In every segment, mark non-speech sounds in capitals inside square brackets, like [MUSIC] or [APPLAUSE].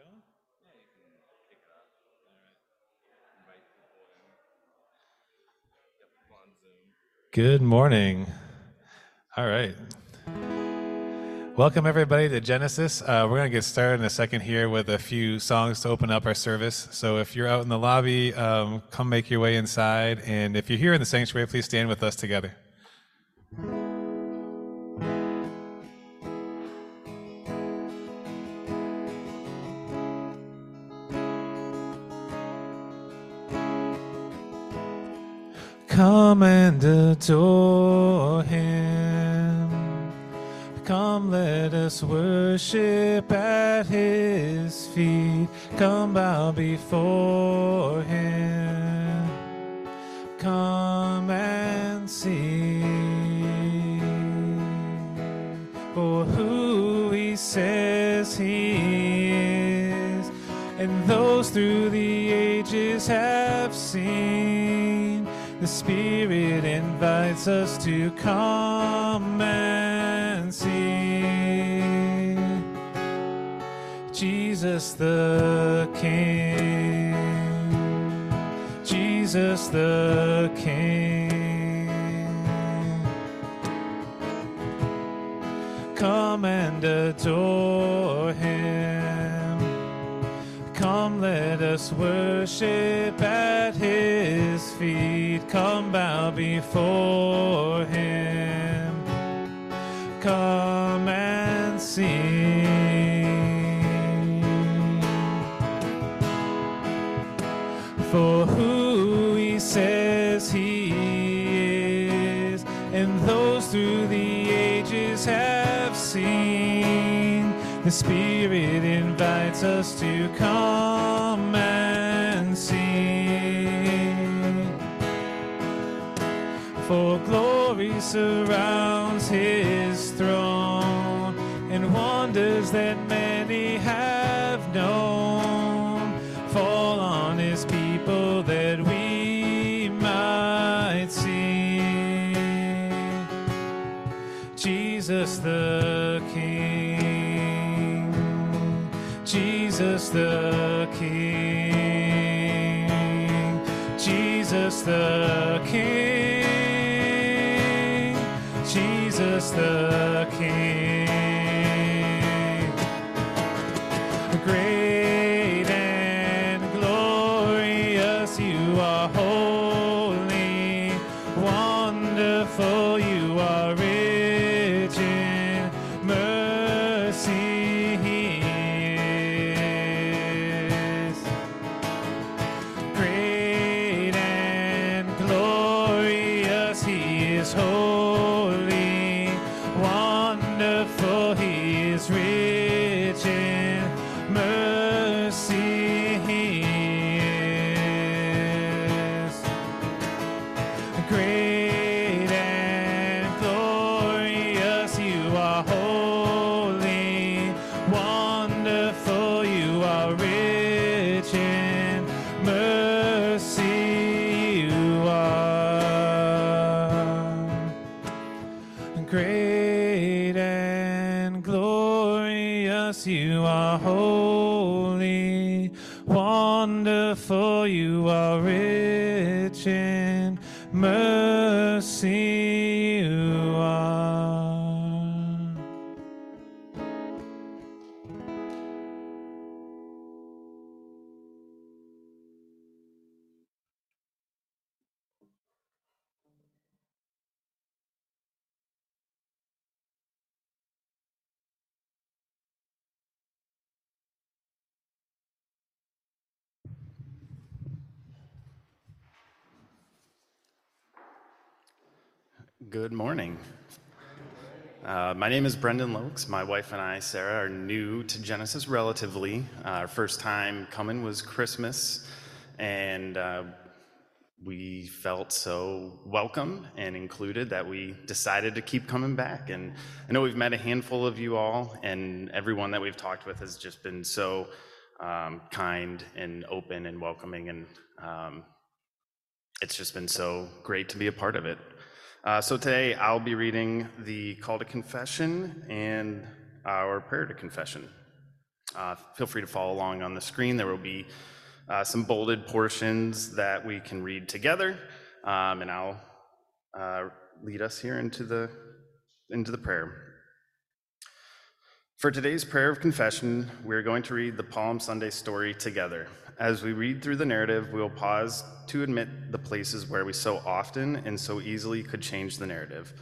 going? Yeah, you can kick it off. All right. Invite people in. On Zoom. Good morning. All right. Welcome, everybody, to Genesis. Uh, we're going to get started in a second here with a few songs to open up our service. So if you're out in the lobby, um, come make your way inside. And if you're here in the sanctuary, please stand with us together. Come and adore him. Come, let us worship at his feet. Come bow before him. Come and see for who he says he is, and those through invites us to come and see Jesus the King, Jesus the King. Come and adore him. Come, let us worship at his feet. Come, bow before him. Come and see. For who he says he is, and those through the ages have seen. The Spirit invites us to come surrounds his throne, and wonders that many have known. Fall on his people that we might see. Jesus the King, Jesus the King, Jesus the The King. Great and glorious you are holy, wonderful you are rich in mercy he is. Great and glorious he is holy, name is Brendan Lokes. My wife and I, Sarah, are new to Genesis relatively. Uh, our first time coming was Christmas, and uh, we felt so welcome and included that we decided to keep coming back. And I know we've met a handful of you all, and everyone that we've talked with has just been so um, kind and open and welcoming, and um, it's just been so great to be a part of it. Uh, so today I'll be reading the call to confession and our prayer to confession. Uh, feel free to follow along on the screen. There will be uh, some bolded portions that we can read together, um, and I'll lead us here into the into the prayer. For today's prayer of confession, we're going to read the Palm Sunday story together. As we read through the narrative, we will pause to admit the places where we so often and so easily could change the narrative.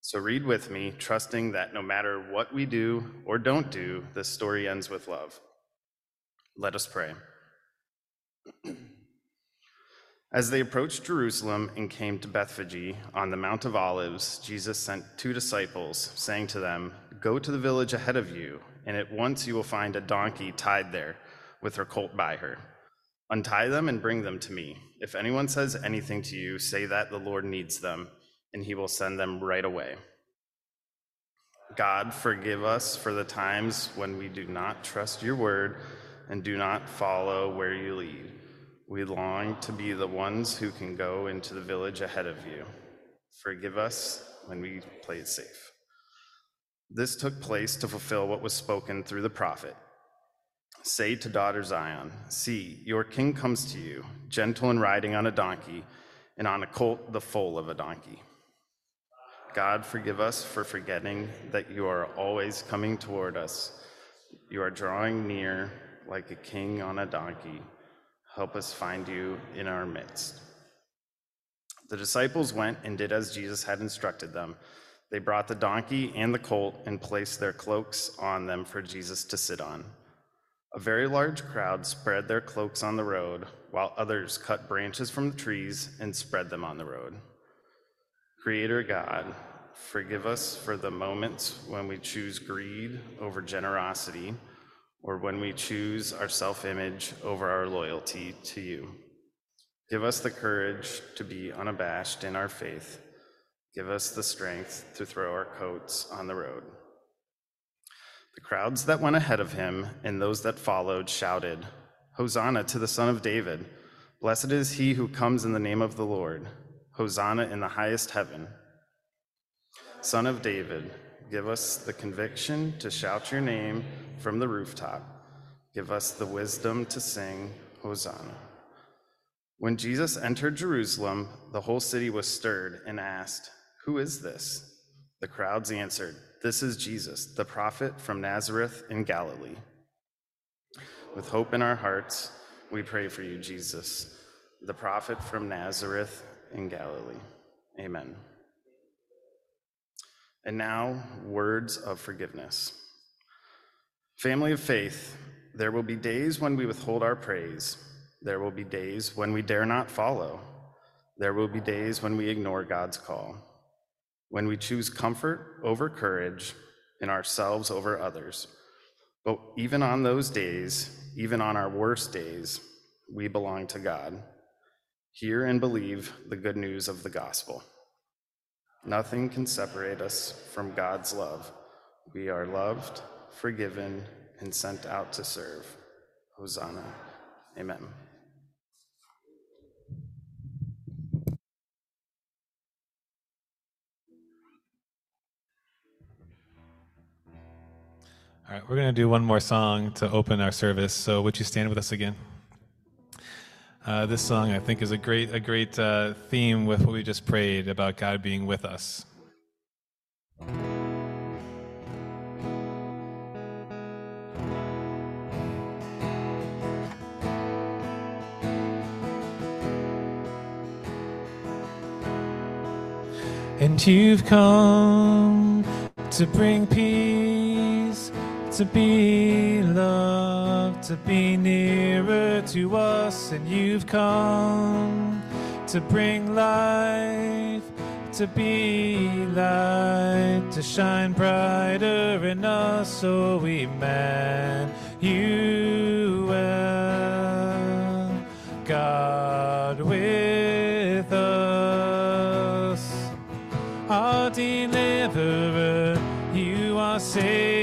So read with me, trusting that no matter what we do or don't do, the story ends with love. Let us pray. [CLEARS THROAT] As they approached Jerusalem and came to Bethphage on the Mount of Olives, Jesus sent two disciples, saying to them, Go to the village ahead of you, and at once you will find a donkey tied there, with her colt by her. Untie them and bring them to me. If anyone says anything to you, say that the Lord needs them, and he will send them right away. God, forgive us for the times when we do not trust your word and do not follow where you lead. We long to be the ones who can go into the village ahead of you. Forgive us when we play it safe. This took place to fulfill what was spoken through the prophet. Say to daughter Zion, See, your king comes to you, gentle and riding on a donkey, and on a colt, the foal of a donkey. God, forgive us for forgetting that you are always coming toward us. You are drawing near like a king on a donkey. Help us find you in our midst. The disciples went and did as Jesus had instructed them. They brought the donkey and the colt and placed their cloaks on them for Jesus to sit on. A very large crowd spread their cloaks on the road, while others cut branches from the trees and spread them on the road. Creator God, forgive us for the moments when we choose greed over generosity or when we choose our self image over our loyalty to you. Give us the courage to be unabashed in our faith. Give us the strength to throw our coats on the road. The crowds that went ahead of him and those that followed shouted, Hosanna to the Son of David! Blessed is he who comes in the name of the Lord. Hosanna in the highest heaven. Son of David, give us the conviction to shout your name from the rooftop. Give us the wisdom to sing Hosanna. When Jesus entered Jerusalem, the whole city was stirred and asked, Who is this? The crowds answered, This is Jesus, the prophet from Nazareth in Galilee. With hope in our hearts, we pray for you, Jesus, the prophet from Nazareth in Galilee. Amen. And now, words of forgiveness. Family of faith, there will be days when we withhold our praise. There will be days when we dare not follow. There will be days when we ignore God's call, when we choose comfort over courage and ourselves over others. But even on those days, even on our worst days, we belong to God. Hear and believe the good news of the gospel. Nothing can separate us from God's love. We are loved, forgiven, and sent out to serve. Hosanna. Amen. All right, we're going to do one more song to open our service. So, would you stand with us again? Uh, this song, I think, is a great, a great uh, theme with what we just prayed about God being with us. And you've come to bring peace, to be loved, to be nearer to us. And you've come to bring life, to be light, to shine brighter in us. So we man you well, God with us, our deliverer, you are Savior.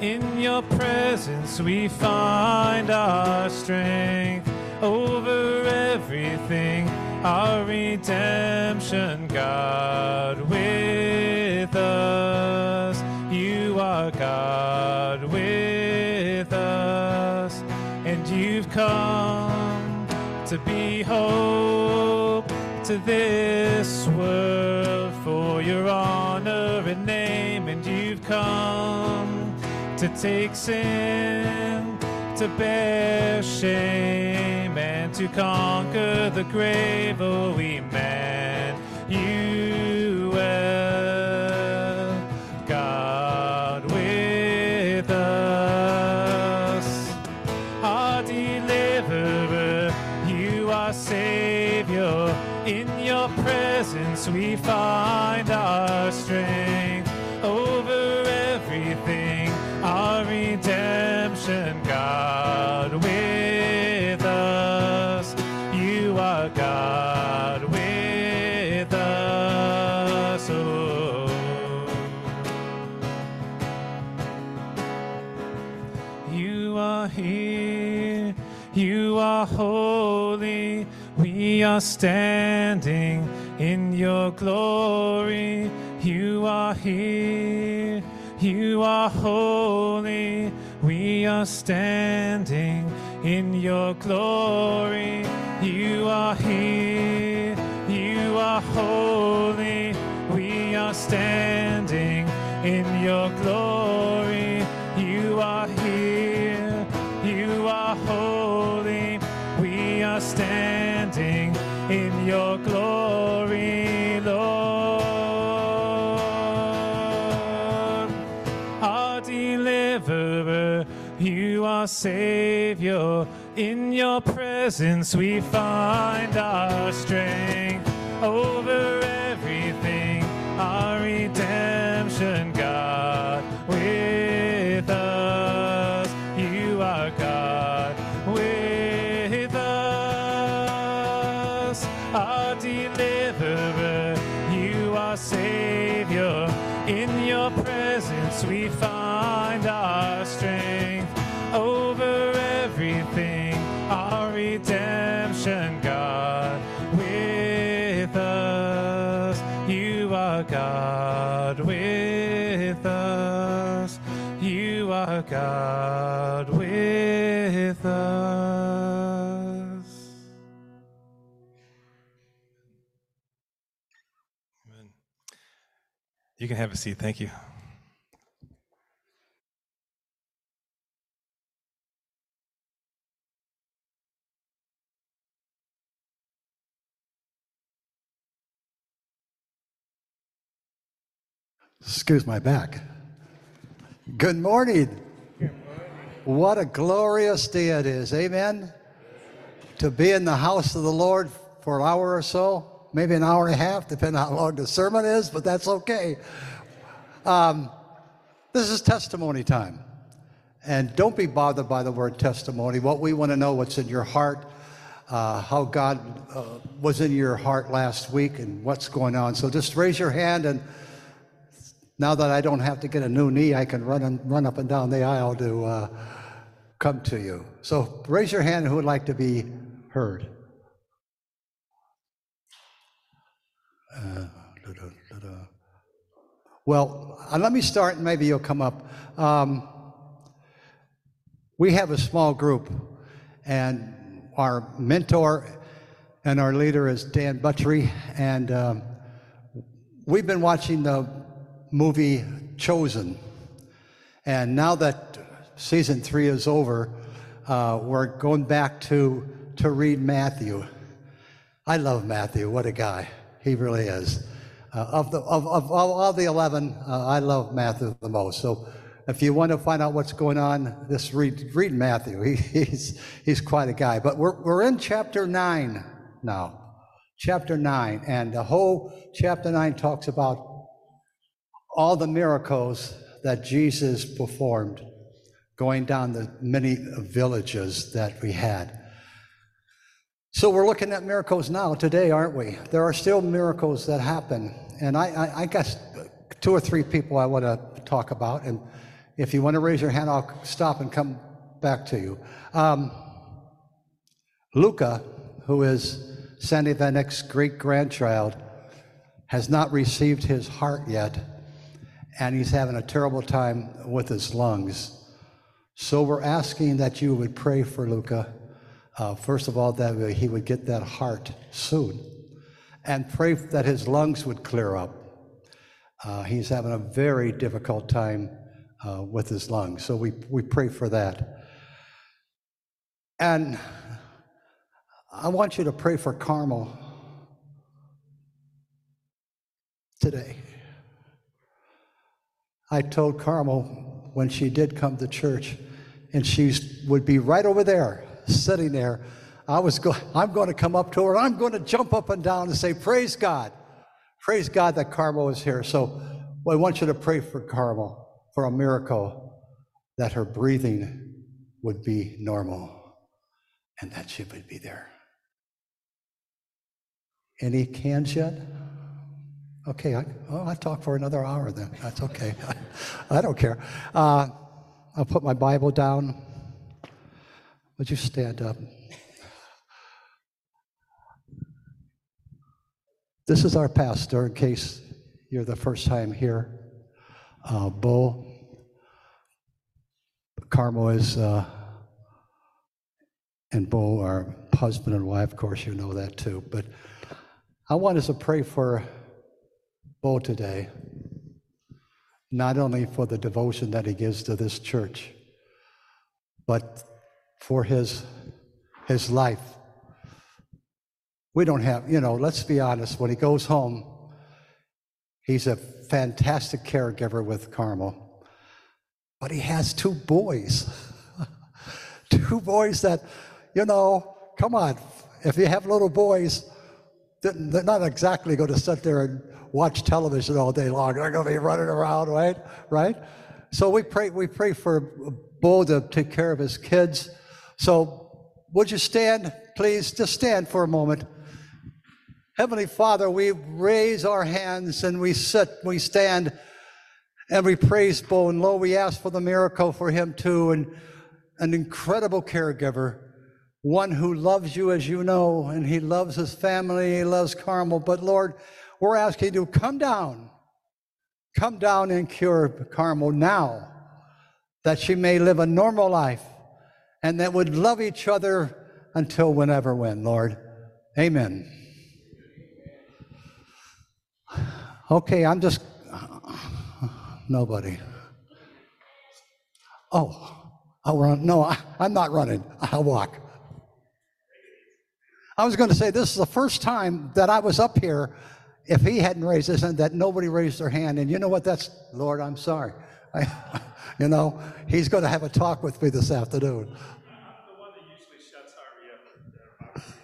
In your presence we find our strength. Over everything, our redemption, God with us. You are God with us, and you've come to be hope to this world for your honor and name, and you've come to take sin, to bear shame, and to conquer the grave. Oh, Emmanuel, God with us, our deliverer, you are Savior. In your presence we find our strength We are standing in your glory. You are here, you are holy. We are standing in your glory. You are here, you are holy. We are standing in your glory. Your glory, Lord. Our deliverer, you are Savior. In your presence we find our strength over everything, our redemption, You are God with us. You are God with us. Amen. You can have a seat. Thank you. Excuse my back. Good morning. What a glorious day it is. Amen. To be in the house of the Lord for an hour or so, maybe an hour and a half, depending on how long the sermon is, but that's okay. Um, this is testimony time. And don't be bothered by the word testimony. What we want to know what's in your heart, uh, how God uh, was in your heart last week, and what's going on. So just raise your hand and now that I don't have to get a new knee, I can run and run up and down the aisle to uh, come to you. So raise your hand who would like to be heard. Uh, da-da-da-da. Well, uh, let me start, and maybe you'll come up. Um, we have a small group, and our mentor and our leader is Dan Butchery, and um, we've been watching the movie Chosen. And now that season three is over, uh, we're going back to, to read Matthew. I love Matthew. What a guy. He really is. Uh, of, the, of, of all, the 11, uh, I love Matthew the most. So if you want to find out what's going on, just read, read Matthew. [LAUGHS] He, he's, he's quite a guy. But we're, we're in chapter 9 now. Chapter 9. And the whole chapter 9 talks about all the miracles that Jesus performed, going down the many villages that we had. So we're looking at miracles now today, aren't we? There are still miracles that happen. And I, I, I got two or three people I want to talk about. And if you want to raise your hand, I'll stop and come back to you. Um, Luca, who is Sandy Van Eyck's great grandchild, has not received his heart yet and he's having a terrible time with his lungs. So we're asking that you would pray for Luca uh, first of all, that he would get that heart soon, and pray that his lungs would clear up. Uh, he's having a very difficult time uh, with his lungs, so we, we pray for that. And I want you to pray for Carmel today. I told Carmel when she did come to church, and she would be right over there, sitting there. I was go- I'm going to come up to her. I'm going to jump up and down and say, "Praise God, praise God that Carmel is here." So, well, I want you to pray for Carmel for a miracle, that her breathing would be normal, and that she would be there. Any cans yet? Okay, I, oh, I talk for another hour then. That's okay. [LAUGHS] I don't care. Uh, I'll put my Bible down. Would you stand up? This is our pastor, in case you're the first time here. Uh, Bo, Carmel is, uh, and Bo are husband and wife. Of course, you know that too. But I want us to pray for Bo today, not only for the devotion that he gives to this church, but for his, his life. We don't have, you know, let's be honest, when he goes home, he's a fantastic caregiver with Carmel, but he has two boys. [LAUGHS] two boys that, you know, come on, if you have little boys, they're not exactly going to sit there and watch television all day long. They're going to be running around, right? Right? So we pray, we pray for Bo to take care of his kids. So would you stand, please? Just stand for a moment. Heavenly Father, we raise our hands and we sit, we stand, and we praise Bo. And lo, we ask for the miracle for him too, and an incredible caregiver one who loves you as you know, and he loves his family, he loves Carmel. But Lord, we're asking to come down, come down and cure Carmel now, that she may live a normal life and that would love each other until whenever when, Lord. Amen. Okay, I'm just nobody. Oh, I'll run. No, I, am not running. I'll walk. I was going to say this is the first time that I was up here. If he hadn't raised his hand, that nobody raised their hand, and you know what? That's Lord. I'm sorry. I, [LAUGHS] you know, he's going to have a talk with me this afternoon.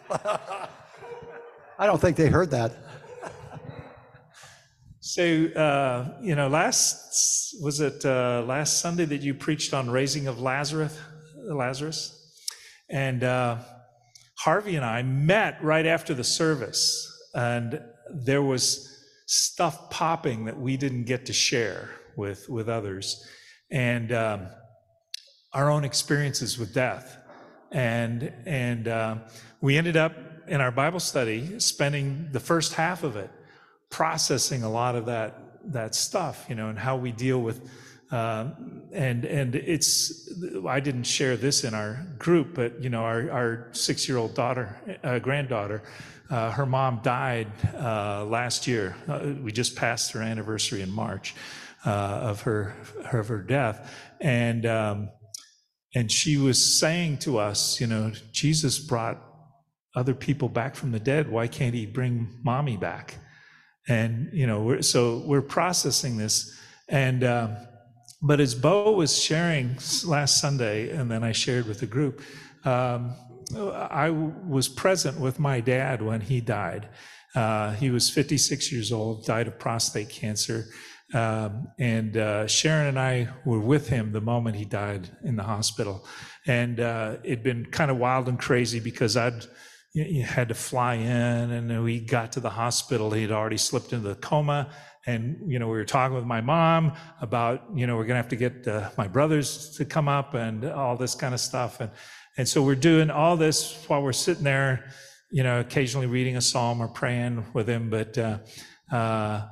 [LAUGHS] I don't think they heard that. So, uh, you know, last was it uh, last Sunday that you preached on raising of Lazarus, Lazarus, and uh, Harvey and I met right after the service, and there was stuff popping that we didn't get to share with, with others, and um, our own experiences with death. And, and uh, we ended up in our Bible study spending the first half of it processing a lot of that, that stuff, you know, and how we deal with uh, and and it's I didn't share this in our group, but you know our our six year old daughter, uh, granddaughter, uh, her mom died uh, last year. Uh, we just passed her anniversary in March uh, of her of her death, and um, and she was saying to us, you know, Jesus brought other people back from the dead. Why can't he bring mommy back? And you know, we're, so we're processing this, and. Um, but as Bo was sharing last Sunday, and then I shared with the group, um, I was present with my dad when he died. Uh, he was 56 years old, died of prostate cancer. Um, and uh, Sharon and I were with him the moment he died in the hospital. And uh, it'd been kind of wild and crazy because I'd you had to fly in, and we got to the hospital. He'd already slipped into the coma, and you know we were talking with my mom about you know we're going to have to get uh, my brothers to come up and all this kind of stuff and and so we're doing all this while we're sitting there you know occasionally reading a psalm or praying with him but uh, uh,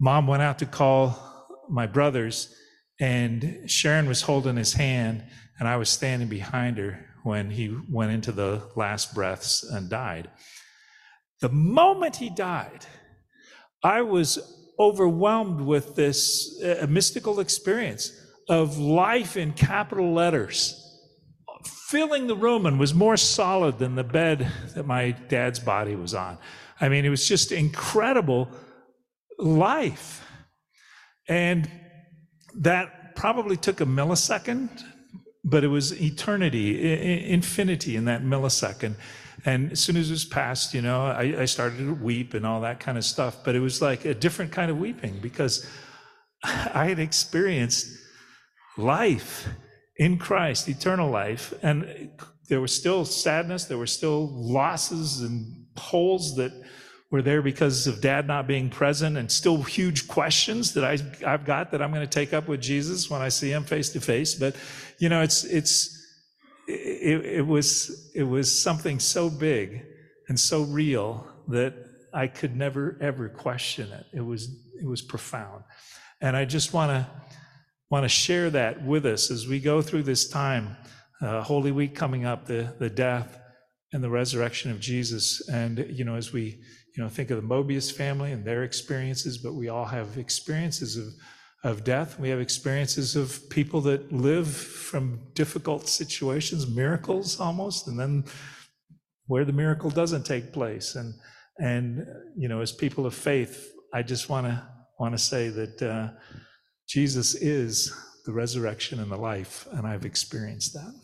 mom went out to call my brothers And Sharon was holding his hand, and I was standing behind her when he went into the last breaths and died. The moment he died, I was overwhelmed with this uh, mystical experience of life in capital letters filling the room and was more solid than the bed that my dad's body was on. I mean, it was just incredible life. And that probably took a millisecond, but it was eternity, infinity in that millisecond. And as soon as it was past, you know, I, I, started to weep and all that kind of stuff. But it was like a different kind of weeping because [LAUGHS] I had experienced life in Christ, eternal life. And there was still sadness, there were still losses and holes that were there because of dad not being present, and still huge questions that I, I've got that I'm going to take up with Jesus when I see him face to face. But, you know, it's, it's, it, it was, it was something so big and so real that I could never ever question it. It was, it was profound. And I just want to, want to share that with us as we go through this time, uh, Holy Week coming up, the, the death and the resurrection of Jesus. And, you know, as we, you know, think of the Mobius family and their experiences, but we all have experiences of, of death. We have experiences of people that live from difficult situations, miracles almost, and then where the miracle doesn't take place. And, and, you know, as people of faith, I just want to, want to say that, uh, Jesus is the resurrection and the life, and I've experienced that.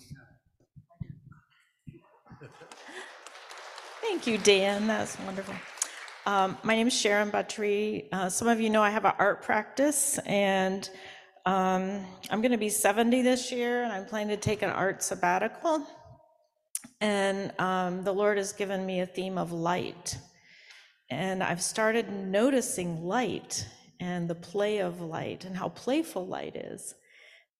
Thank you, Dan. That's wonderful. Um, my name is Sharon Batry. Uh, some of you know I have an art practice, and um, I'm going to be 70 this year, and I'm planning to take an art sabbatical. And um, the Lord has given me a theme of light. And I've started noticing light and the play of light and how playful light is.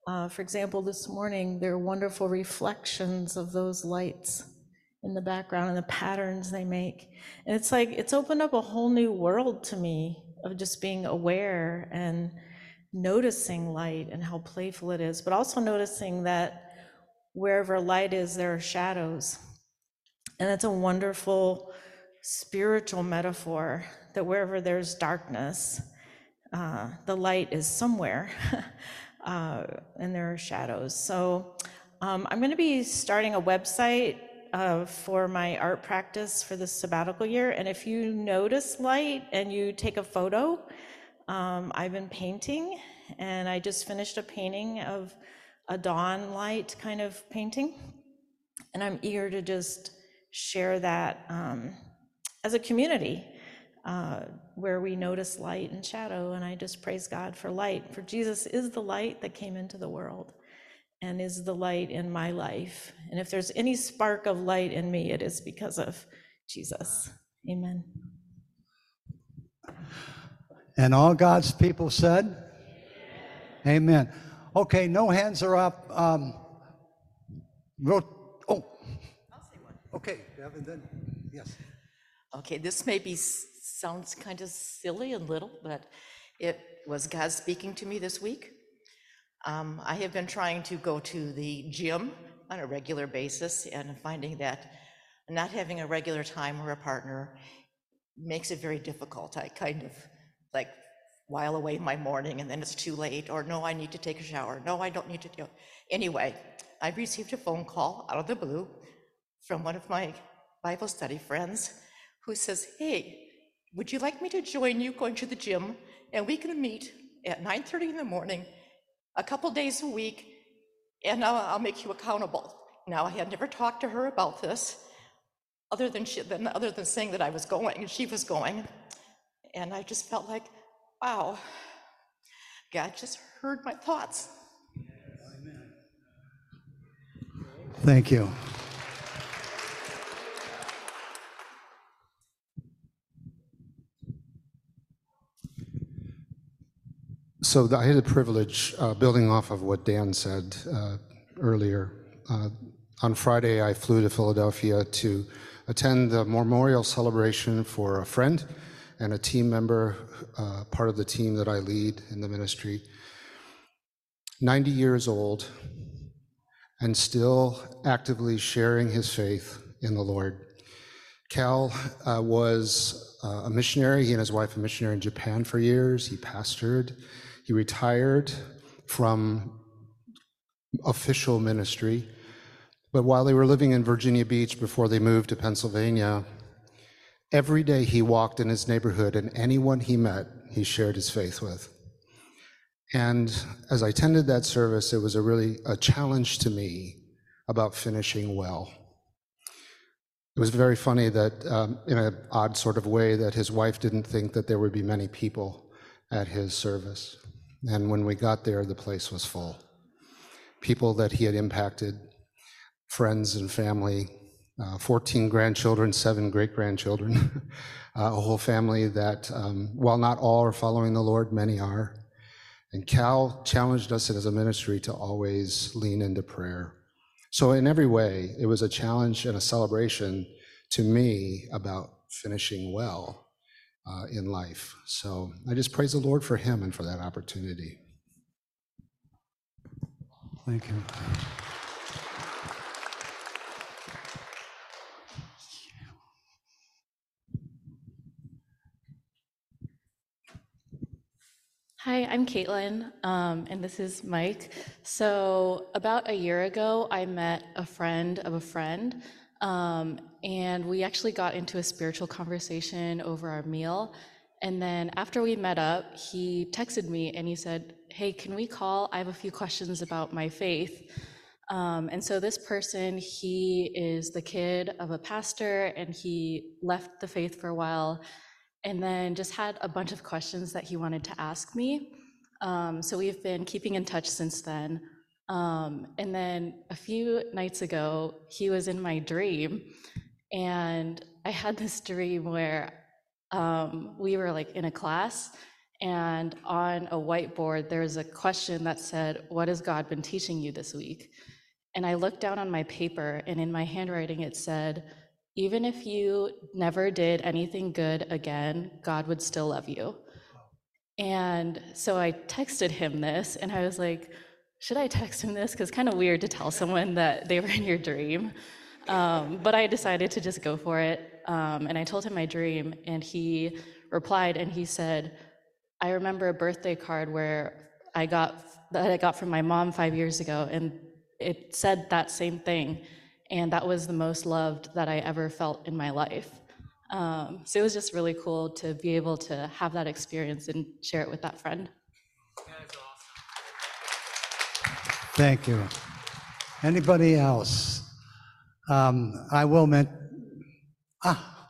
Uh, for example, this morning, there are wonderful reflections of those lights in the background and the patterns they make. And it's like, it's opened up a whole new world to me of just being aware and noticing light and how playful it is, but also noticing that wherever light is, there are shadows. And it's a wonderful spiritual metaphor that wherever there's darkness, uh, the light is somewhere [LAUGHS] uh, and there are shadows. So um, I'm going to be starting a website uh, for my art practice for this sabbatical year. And if you notice light and you take a photo, um, I've been painting and I just finished a painting of a dawn light kind of painting. And I'm eager to just share that um, as a community uh, where we notice light and shadow. And I just praise God for light, for Jesus is the light that came into the world and is the light in my life. And if there's any spark of light in me, it is because of Jesus. Amen. And all God's people said, Amen. Amen. Okay, no hands are up. Um, go. Oh. I'll say one. Okay, then, yes. Okay, this maybe sounds kind of silly and little, but it was God speaking to me this week. Um, I have been trying to go to the gym on a regular basis and finding that not having a regular time or a partner makes it very difficult. I kind of like while away my morning and then it's too late, or no, I need to take a shower. No, I don't need to do. Anyway, I received a phone call out of the blue from one of my Bible study friends who says, Hey, would you like me to join you going to the gym and we can meet at 9:30 in the morning a couple days a week and I'll, I'll make you accountable. Now I had never talked to her about this other than she, than, other than saying that I was going and she was going. And I just felt like, wow, God just heard my thoughts. Thank you. So I had the privilege, uh, building off of what Dan said uh, earlier. Uh, on Friday, I flew to Philadelphia to attend the memorial celebration for a friend and a team member, uh, part of the team that I lead in the ministry. 90 years old, and still actively sharing his faith in the Lord. Cal uh, was uh, a missionary. He and his wife, a missionary in Japan for years. He pastored. He retired from official ministry. But while they were living in Virginia Beach before they moved to Pennsylvania, every day he walked in his neighborhood, and anyone he met, he shared his faith with. And as I attended that service, it was a really a challenge to me about finishing well. It was very funny that, um, in an odd sort of way, that his wife didn't think that there would be many people at his service. And when we got there, the place was full. People that he had impacted, friends and family, uh, 14 grandchildren, seven great grandchildren, [LAUGHS] uh, a whole family that, um, while not all are following the Lord, many are. And Cal challenged us as a ministry to always lean into prayer. So, in every way, it was a challenge and a celebration to me about finishing well uh, in life. So, I just praise the Lord for him and for that opportunity. Thank you. Hi, I'm Caitlin, um, and this is Mike. So, about a year ago, I met a friend of a friend, and we actually got into a spiritual conversation over our meal. And then, after we met up, he texted me and he said, Hey, can we call? I have a few questions about my faith. Um, and so, this person, he is the kid of a pastor, and he left the faith for a while and then just had a bunch of questions that he wanted to ask me. Um, so we've been keeping in touch since then. Um, and then a few nights ago, he was in my dream, and I had this dream where um, we were like in a class, and on a whiteboard, there was a question that said, What has God been teaching you this week? And I looked down on my paper, and in my handwriting, it said, even if you never did anything good again, God would still love you. And so I texted him this, and I was like, should I text him this? Because it's kind of weird to tell someone that they were in your dream. Um, but I decided to just go for it. Um, and I told him my dream, and he replied, and he said, I remember a birthday card where I got that I got from my mom five years ago, and it said that same thing. And that was the most loved that I ever felt in my life. Um, so it was just really cool to be able to have that experience and share it with that friend. Thank you. Anybody else? Um, I will men- ah,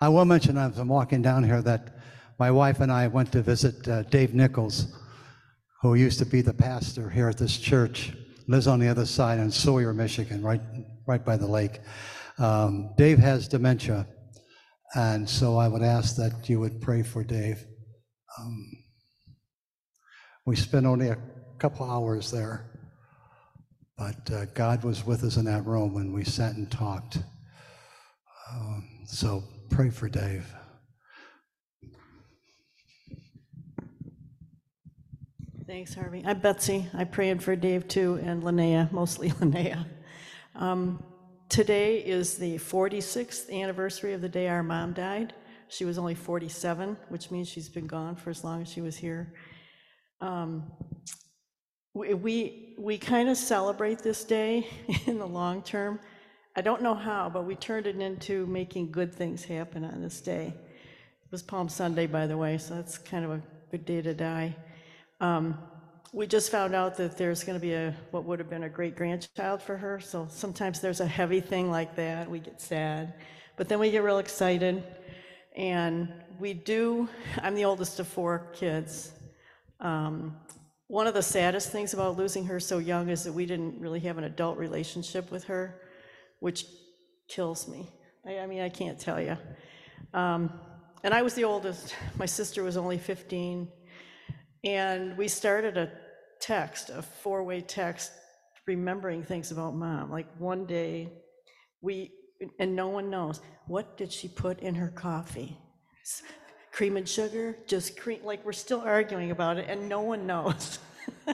I will mention as I'm walking down here that my wife and I went to visit uh, Dave Nichols, who used to be the pastor here at this church, lives on the other side in Sawyer, Michigan, right, right by the lake. Um, Dave has dementia, and so I would ask that you would pray for Dave. Um, we spent only a couple hours there, but uh, God was with us in that room when we sat and talked. Um, so pray for Dave. Thanks, Harvey. I'm Betsy. I prayed for Dave too, and Linnea, mostly [LAUGHS] Linnea. Um, today is the 46th anniversary of the day our mom died. She was only 47, which means she's been gone for as long as she was here. Um, we we, we kind of celebrate this day [LAUGHS] in the long term. I don't know how, but we turned it into making good things happen on this day. It was Palm Sunday, by the way, so that's kind of a good day to die. Um, we just found out that there's going to be a what would have been a great grandchild for her. So sometimes there's a heavy thing like that. We get sad, but then we get real excited, and we do. I'm the oldest of four kids. Um, one of the saddest things about losing her so young is that we didn't really have an adult relationship with her, which kills me. I, I mean, I can't tell you. Um, and I was the oldest. My sister was only 15. And we started a text, a four way text, remembering things about mom. Like one day, we, and no one knows, what did she put in her coffee? Cream and sugar? Just cream? Like we're still arguing about it, and no one knows. [LAUGHS]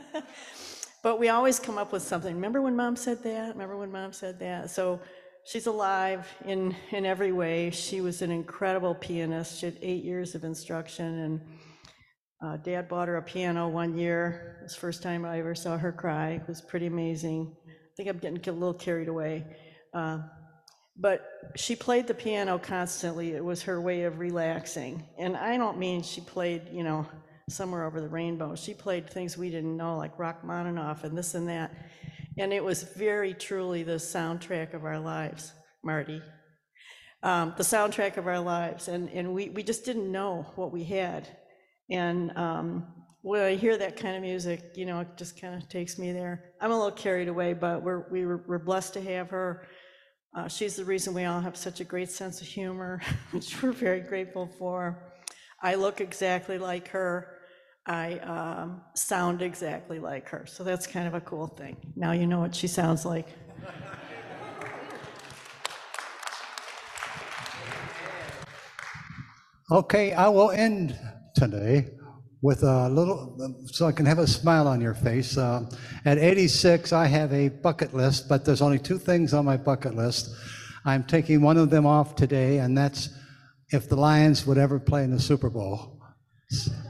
But we always come up with something. Remember when mom said that? Remember when mom said that? So she's alive in, in every way. She was an incredible pianist. She had eight years of instruction, and uh, dad bought her a piano one year. It was the first time I ever saw her cry. It was pretty amazing. I think I'm getting a little carried away. Uh, but she played the piano constantly. It was her way of relaxing. And I don't mean she played, you know, somewhere over the rainbow. She played things we didn't know, like Rachmaninoff and this and that. And it was very truly the soundtrack of our lives, Marty. Um, the soundtrack of our lives. And, and we, we just didn't know what we had. And um, when I hear that kind of music, you know, it just kind of takes me there. I'm a little carried away, but we're, we were, we're blessed to have her. Uh, she's the reason we all have such a great sense of humor, [LAUGHS] which we're very grateful for. I look exactly like her. I um, sound exactly like her. So that's kind of a cool thing. Now you know what she sounds like. Okay, I will end today with a little, so I can have a smile on your face. Uh, at 86, I have a bucket list, but there's only two things on my bucket list. I'm taking one of them off today, and that's if the Lions would ever play in the Super Bowl.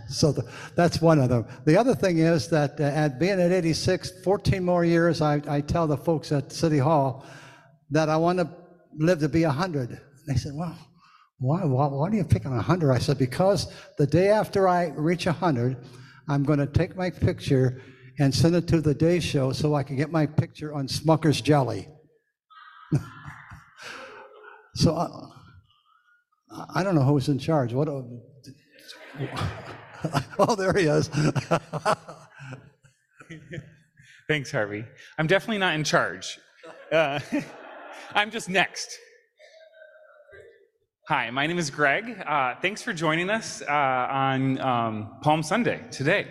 So the, that's one of them. The other thing is that uh, at being at 86, 14 more years, I, I tell the folks at City Hall that I want to live to be 100. They said, well, why, why, why are you picking 100? I said, because the day after I reach 100, I'm going to take my picture and send it to the day show so I can get my picture on Smucker's Jelly. [LAUGHS] so uh, I don't know who's in charge. What? [LAUGHS] oh, there he is. [LAUGHS] Thanks, Harvey. I'm definitely not in charge. Uh, I'm just next. Hi, my name is Greg. Uh, thanks for joining us uh, on um, Palm Sunday today.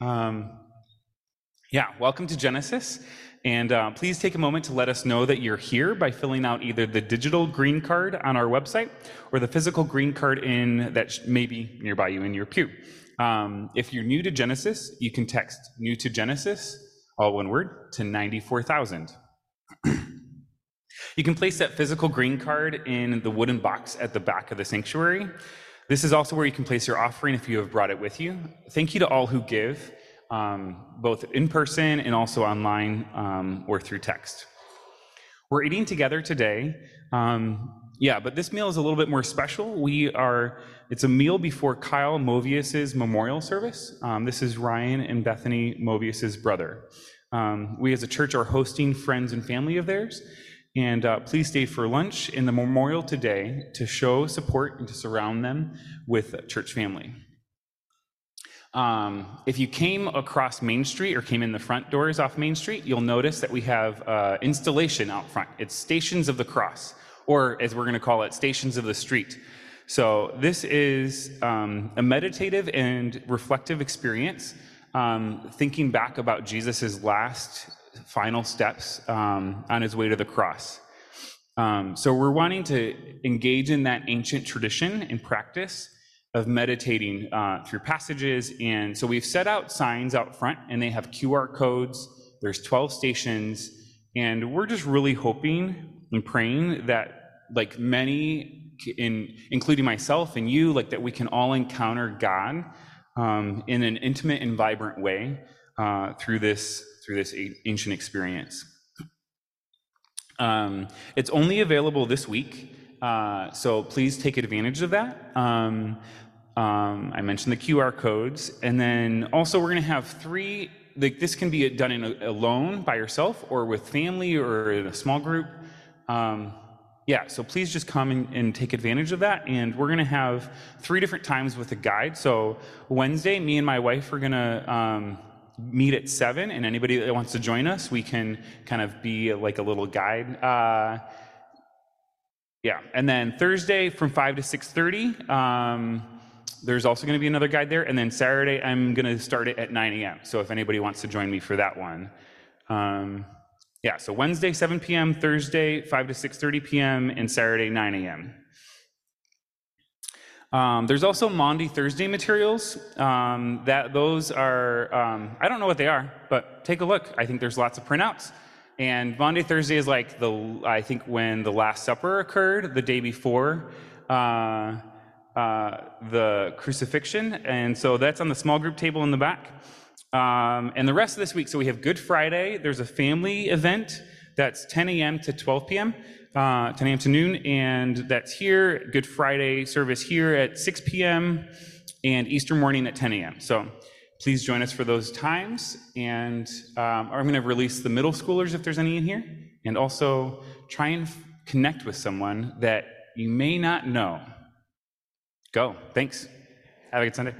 Um, yeah, welcome to Genesis. And uh, please take a moment to let us know that you're here by filling out either the digital green card on our website or the physical green card in that may be nearby you in your pew. Um, if you're new to Genesis, you can text new to Genesis, all one word, to 94,000. You can place that physical green card in the wooden box at the back of the sanctuary. This is also where you can place your offering if you have brought it with you. Thank you to all who give, um, both in person and also online um, or through text. We're eating together today. Um, yeah, but this meal is a little bit more special. We are, it's a meal before Kyle Movius's memorial service. Um, this is Ryan and Bethany Movius's brother. Um, we as a church are hosting friends and family of theirs. And uh, please stay for lunch in the memorial today to show support and to surround them with church family. Um, if you came across Main Street or came in the front doors off Main Street, you'll notice that we have uh, installation out front. It's Stations of the Cross, or as we're going to call it, Stations of the Street. So this is um, a meditative and reflective experience, um, thinking back about Jesus' last final steps um, on his way to the cross. Um, so we're wanting to engage in that ancient tradition and practice of meditating uh, through passages. And so we've set out signs out front, and they have QR codes. There's 12 stations, and we're just really hoping and praying that, like many, in including myself and you, like that we can all encounter God um, in an intimate and vibrant way uh, through this through this ancient experience. Um, it's only available this week, uh, so please take advantage of that. Um, um, I mentioned the QR codes, and then also we're going to have three. Like this can be done in a, alone by yourself, or with family, or in a small group. Um, yeah, so please just come and, and, take advantage of that. And we're going to have three different times with a guide. So Wednesday, me and my wife are going to um, meet at seven, and anybody that wants to join us, we can kind of be like a little guide. Uh, yeah, and then Thursday from five to six thirty. Um, there's also going to be another guide there, and then Saturday I'm going to start it at 9 a.m. So if anybody wants to join me for that one, um, yeah. So Wednesday 7 p.m., Thursday 5 to 6:30 p.m., and Saturday 9 a.m. Um, there's also Maundy Thursday materials. Um, that those are um, I don't know what they are, but take a look. I think there's lots of printouts. And Maundy Thursday is like the I think when the Last Supper occurred, the day before uh, uh, the crucifixion, and so that's on the small group table in the back. Um, and the rest of this week, so we have Good Friday. There's a family event that's 10 a.m. to 12 p.m uh, 10 a.m. to noon, and that's here. Good Friday service here at 6 p.m. and Easter morning at 10 a.m. So please join us for those times. And um, I'm going to release the middle schoolers if there's any in here, and also try and f- connect with someone that you may not know. Go. Thanks. Have a good Sunday.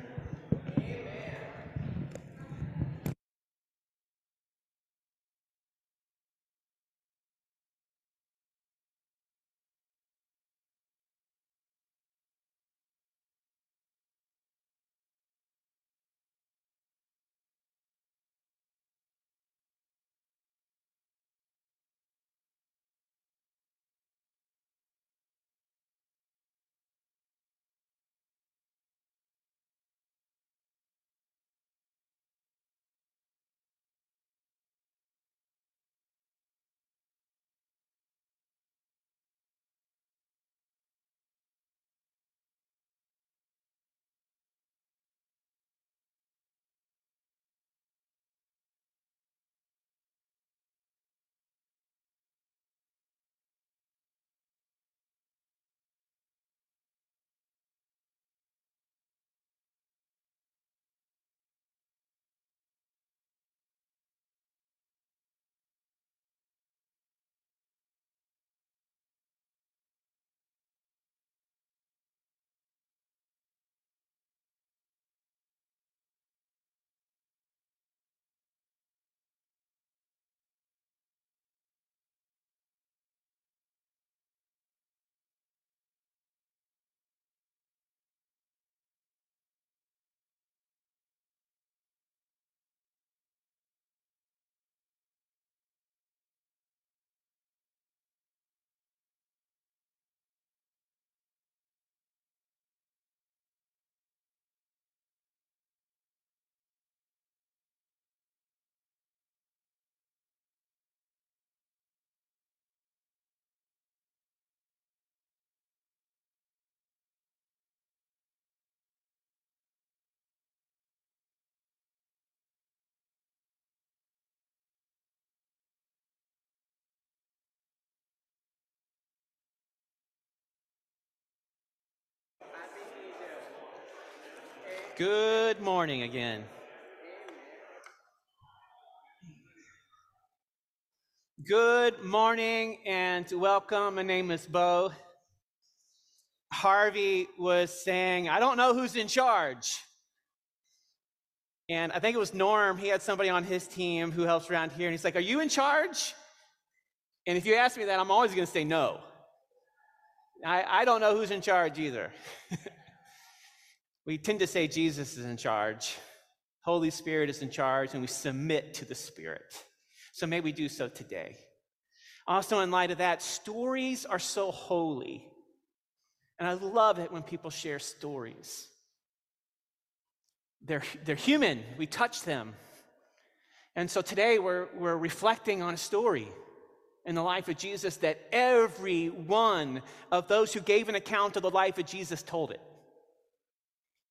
Good morning again. Good morning and welcome. My name is Bo. Harvey was saying, I don't know who's in charge. And I think it was Norm. He had somebody on his team who helps around here. And he's like, Are you in charge? And if you ask me that, I'm always going to say no. I, I don't know who's in charge either. [LAUGHS] we tend to say Jesus is in charge, Holy Spirit is in charge, and we submit to the Spirit. So may we do so today. Also, in light of that, stories are so holy. And I love it when people share stories. They're, they're human, we touch them. And so today we're, we're reflecting on a story in the life of Jesus that every one of those who gave an account of the life of Jesus told it.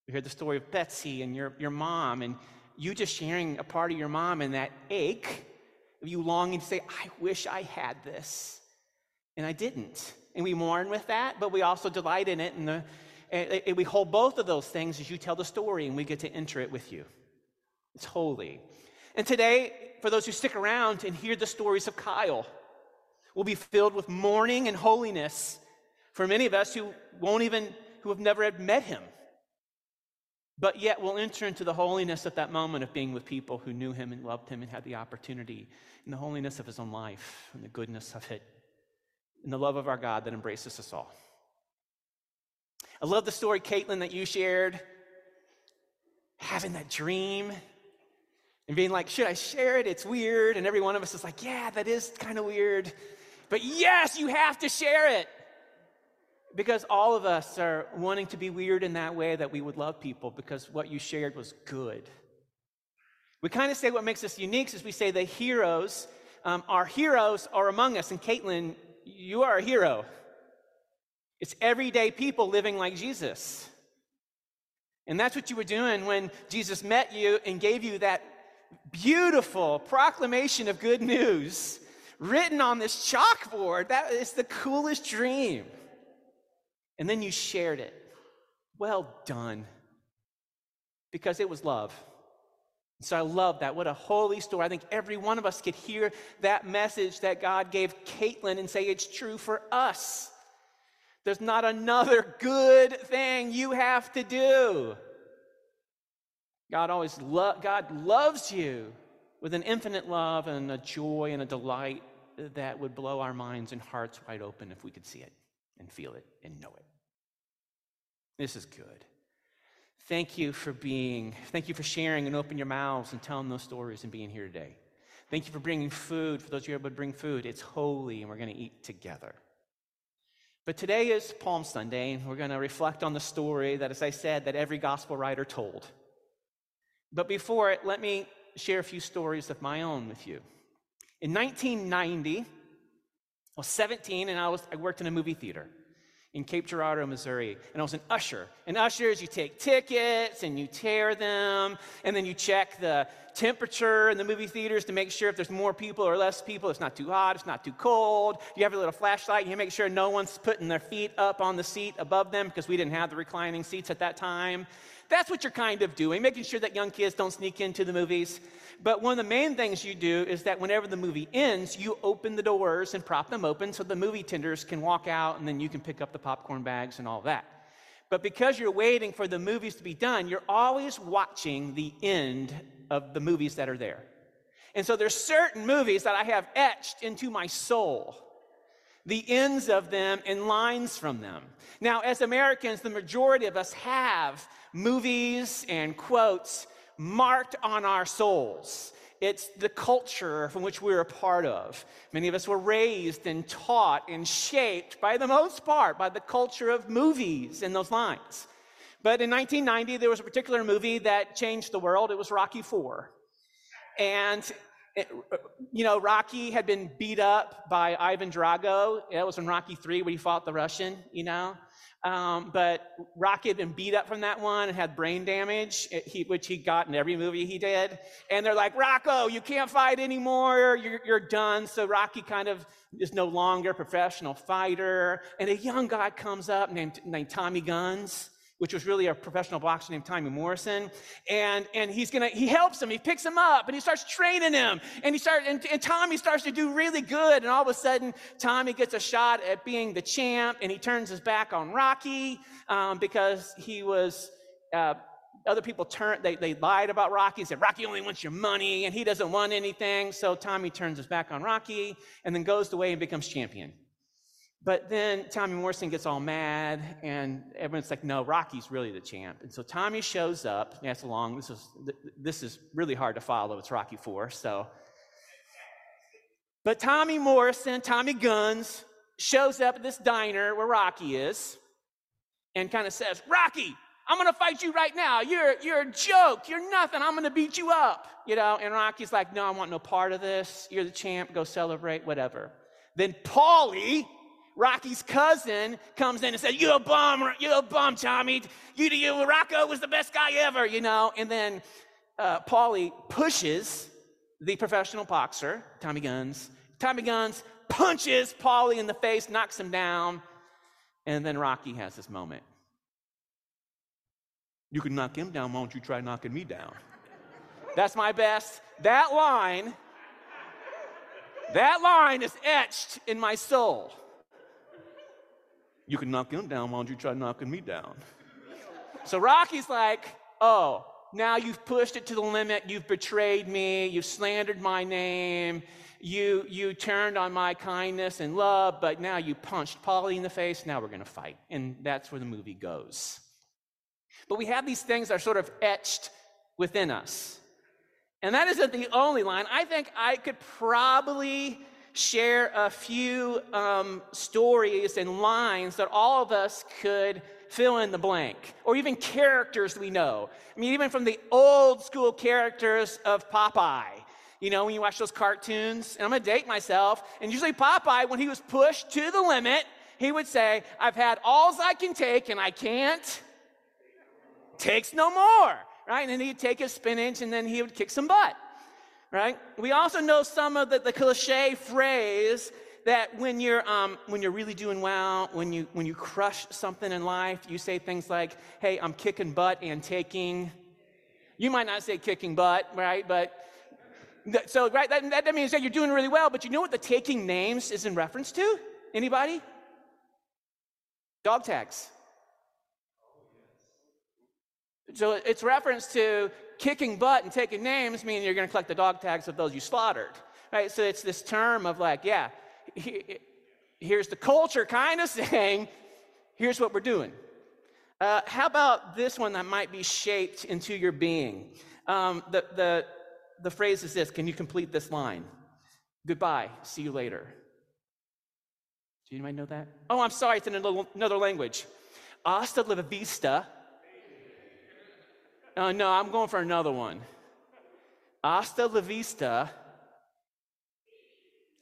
We heard the story of Betsy and your, your mom, and you just sharing a part of your mom and that ache of you longing to say, I wish I had this. And I didn't. And we mourn with that, but we also delight in it. And, the, and we hold both of those things as you tell the story, and we get to enter it with you. It's holy. And today, for those who stick around and hear the stories of Kyle, will be filled with mourning and holiness for many of us who won't even, who have never met him but yet we'll enter into the holiness of that moment of being with people who knew him and loved him and had the opportunity in the holiness of his own life and the goodness of it and the love of our God that embraces us all. I love the story, Caitlin, that you shared, having that dream and being like, should I share it? It's weird. And every one of us is like, yeah, that is kind of weird. But yes, you have to share it because all of us are wanting to be weird in that way that we would love people because what you shared was good. We kind of say what makes us unique is we say the heroes, um, our heroes are among us. And Caitlin, you are a hero. It's everyday people living like Jesus. And that's what you were doing when Jesus met you and gave you that beautiful proclamation of good news written on this chalkboard. That is the coolest dream. And then you shared it. Well done. Because it was love. So I love that. What a holy story. I think every one of us could hear that message that God gave Caitlin and say it's true for us. There's not another good thing you have to do. God always lo- God loves you with an infinite love and a joy and a delight that would blow our minds and hearts wide open if we could see it and feel it and know it. This is good. Thank you for being, thank you for sharing and opening your mouths and telling those stories and being here today. Thank you for bringing food. For those who are able to bring food, it's holy and we're going to eat together. But today is Palm Sunday, and we're going to reflect on the story that, as I said, that every gospel writer told. But before it, let me share a few stories of my own with you. In 1990, I was 17, and I, was, I worked in a movie theater in Cape Girardeau, Missouri, and I was an usher. And ushers, you take tickets and you tear them, and then you check the temperature in the movie theaters to make sure if there's more people or less people, it's not too hot, it's not too cold. You have a little flashlight, and you make sure no one's putting their feet up on the seat above them because we didn't have the reclining seats at that time. That's what you're kind of doing, making sure that young kids don't sneak into the movies. But one of the main things you do is that whenever the movie ends, you open the doors and prop them open so the movie tenders can walk out and then you can pick up the popcorn bags and all that. But because you're waiting for the movies to be done, you're always watching the end of the movies that are there. And so there's certain movies that I have etched into my soul the ends of them and lines from them. Now, as Americans, the majority of us have movies and quotes marked on our souls. It's the culture from which we're a part of. Many of us were raised and taught and shaped, by the most part, by the culture of movies and those lines. But in 1990, there was a particular movie that changed the world. It was Rocky IV. And, it, you know, Rocky had been beat up by Ivan Drago. That was in Rocky III when he fought the Russian, you know. Um, but Rocky had been beat up from that one and had brain damage, eh, he, which he got in every movie he did. And they're like, Rocco, you can't fight anymore. You're, you're done. So Rocky kind of is no longer a professional fighter. And a young guy comes up named, named Tommy Guns which was really a professional boxer named Tommy Morrison. And, and he's gonna, he helps him, he picks him up, and he starts training him. And he starts, and, and Tommy starts to do really good. And all of a sudden, Tommy gets a shot at being the champ, and he turns his back on Rocky um, because he was. Uh, other people turned they, they lied about rocky and said rocky only wants your money and he doesn't want anything so tommy turns his back on rocky and then goes away and becomes champion but then Tommy Morrison gets all mad, and everyone's like, "No, Rocky's really the champ." And so Tommy shows up. That's long. This is this is really hard to follow. It's Rocky Four. So, but Tommy Morrison, Tommy Guns, shows up at this diner where Rocky is, and kind of says, "Rocky, I'm gonna fight you right now. You're you're a joke. You're nothing. I'm gonna beat you up." You know. And Rocky's like, "No, I want no part of this. You're the champ. Go celebrate. Whatever." Then Paulie Rocky's cousin comes in and says, "You a bum, you a bum, Tommy. You, you, Rocco was the best guy ever, you know." And then uh, Paulie pushes the professional boxer, Tommy Guns. Tommy Guns punches Paulie in the face, knocks him down, and then Rocky has this moment. You can knock him down. Why don't you try knocking me down? That's my best. That line, that line is etched in my soul. You can knock him down. Why don't you try knocking me down? So Rocky's like, oh, now you've pushed it to the limit. You've betrayed me. You've slandered my name. You, you turned on my kindness and love, but now you punched Paulie in the face. Now we're going to fight. And that's where the movie goes. But we have these things that are sort of etched within us. And that isn't the only line. I think I could probably share a few um, stories and lines that all of us could fill in the blank, or even characters we know. I mean, even from the old school characters of Popeye. You know, when you watch those cartoons, and I'm gonna date myself, and usually Popeye, when he was pushed to the limit, he would say, I've had alls I can take, and I can't takes no more, right? And then he'd take his spinach and then he would kick some butt, right? We also know some of the, the cliche phrase that when you're um, when you're really doing well, when you when you crush something in life, you say things like, "Hey, I'm kicking butt and taking." You might not say kicking butt, right? But so right, that, that means that you're doing really well. But you know what the taking names is in reference to? Anybody? Dog tags. So it's reference to kicking butt and taking names, meaning you're going to collect the dog tags of those you slaughtered. Right? So it's this term of like, yeah, here's the culture kind of [LAUGHS] saying, here's what we're doing. Uh, how about this one that might be shaped into your being? Um, the, the, the phrase is this Can you complete this line? Goodbye, see you later. Do you might know that? Oh, I'm sorry, it's in another language. Hasta la vista, uh, no, I'm going for another one. Hasta la vista.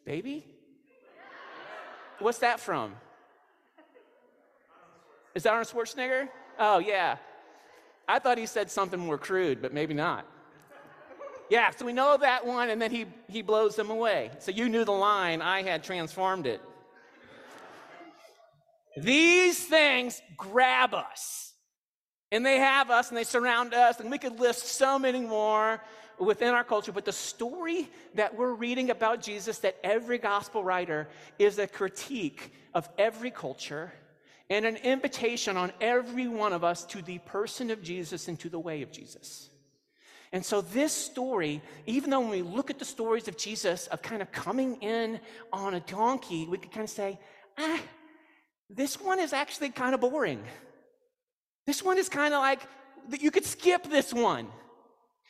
Baby? What's that from? Is that Arnold Schwarzenegger? Oh, yeah. I thought he said something more crude, but maybe not. Yeah, so we know that one, and then he, he blows them away. So you knew the line, I had transformed it. These things grab us. And they have us and they surround us, and we could list so many more within our culture. But the story that we're reading about Jesus, that every gospel writer is a critique of every culture and an invitation on every one of us to the person of Jesus and to the way of Jesus. And so, this story, even though when we look at the stories of Jesus, of kind of coming in on a donkey, we could kind of say, ah, this one is actually kind of boring. This one is kind of like, you could skip this one.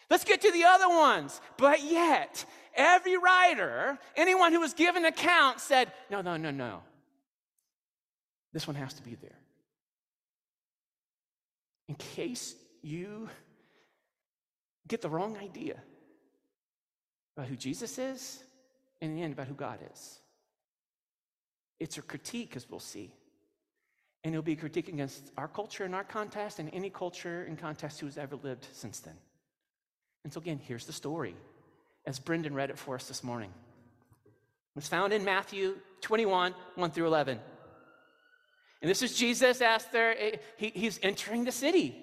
Let's get to the other ones. But yet, every writer, anyone who was given account said, no, no, no, no. This one has to be there. In case you get the wrong idea about who Jesus is, and in the end, about who God is. It's a critique, as we'll see. And it'll be a critique against our culture and our context and any culture and context who has ever lived since then. And so, again, here's the story as Brendan read it for us this morning. It's found in Matthew 21, 1 through 11. And this is Jesus after eh, he, he's entering the city.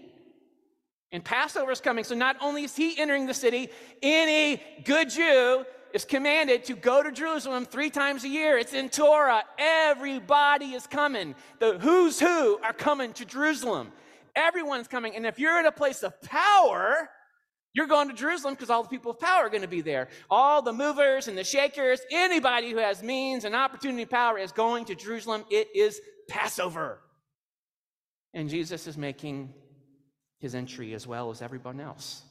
And Passover is coming. So not only is he entering the city, any good Jew is commanded to go to Jerusalem three times a year. It's in Torah. Everybody is coming. The who's who are coming to Jerusalem. Everyone's coming. And if you're in a place of power, you're going to Jerusalem because all the people of power are going to be there. All the movers and the shakers, anybody who has means and opportunity and power is going to Jerusalem. It is Passover. And Jesus is making his entry as well as everyone else.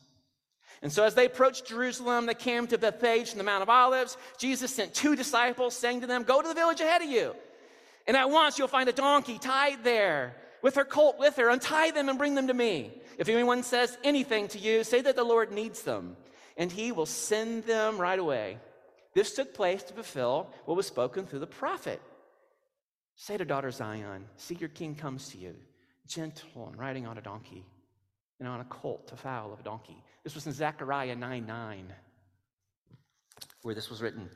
And so, as they approached Jerusalem, they came to Bethphage and the Mount of Olives. Jesus sent two disciples, saying to them, Go to the village ahead of you. And at once you'll find a donkey tied there with her colt with her. Untie them and bring them to me. If anyone says anything to you, say that the Lord needs them, and he will send them right away. This took place to fulfill what was spoken through the prophet. Say to daughter Zion, See, your king comes to you, gentle and riding on a donkey, and on a colt, a foal of a donkey. This was in Zechariah 9 9, where this was written.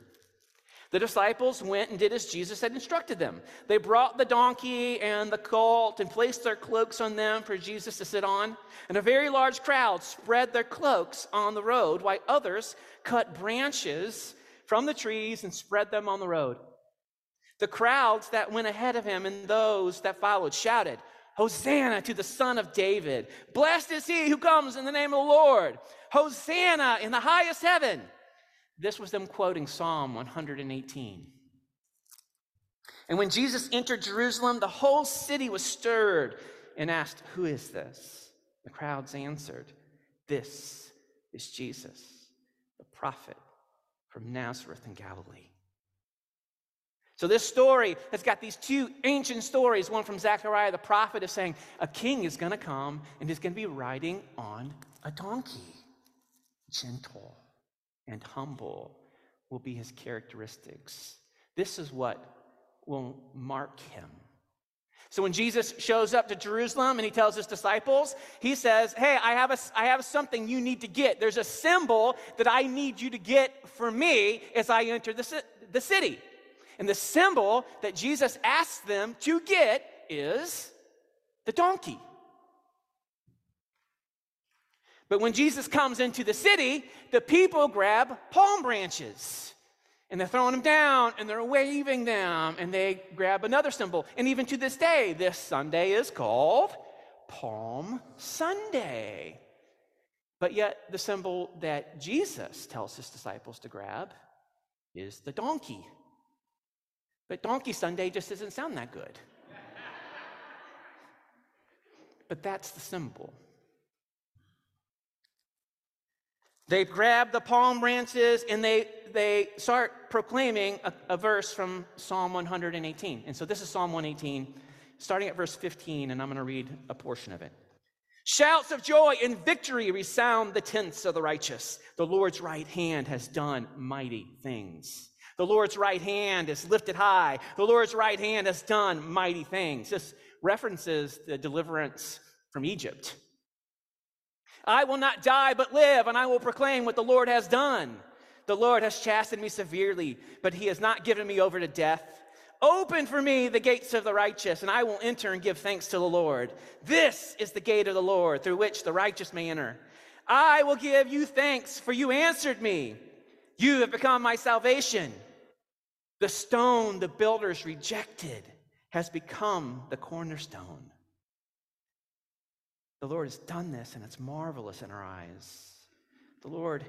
The disciples went and did as Jesus had instructed them. They brought the donkey and the colt and placed their cloaks on them for Jesus to sit on. And a very large crowd spread their cloaks on the road, while others cut branches from the trees and spread them on the road. The crowds that went ahead of him and those that followed shouted, Hosanna to the Son of David. Blessed is he who comes in the name of the Lord. Hosanna in the highest heaven. This was them quoting Psalm 118. And when Jesus entered Jerusalem, the whole city was stirred and asked, Who is this? The crowds answered, This is Jesus, the prophet from Nazareth in Galilee. So, this story has got these two ancient stories. One from Zechariah the prophet is saying, A king is going to come and he's going to be riding on a donkey. Gentle and humble will be his characteristics. This is what will mark him. So when Jesus shows up to Jerusalem and he tells his disciples, he says, Hey, I have, a, I have something you need to get. There's a symbol that I need you to get for me as I enter the, the city. And the symbol that Jesus asks them to get is the donkey. But when Jesus comes into the city, the people grab palm branches and they're throwing them down and they're waving them and they grab another symbol. And even to this day, this Sunday is called Palm Sunday. But yet, the symbol that Jesus tells his disciples to grab is the donkey. But Donkey Sunday just doesn't sound that good. but that's the symbol. They grab the palm branches and they, they start proclaiming a, a, verse from Psalm 118. And so this is Psalm 118, starting at verse 15, and I'm going to read a portion of it. Shouts of joy and victory resound the tents of the righteous. The Lord's right hand has done mighty things. The Lord's right hand is lifted high. The Lord's right hand has done mighty things. This references the deliverance from Egypt. I will not die but live, and I will proclaim what the Lord has done. The Lord has chastened me severely, but he has not given me over to death. Open for me the gates of the righteous, and I will enter and give thanks to the Lord. This is the gate of the Lord through which the righteous may enter. I will give you thanks, for you answered me. You have become my salvation. The stone the builders rejected has become the cornerstone. The Lord has done this, and it's marvelous in our eyes. The Lord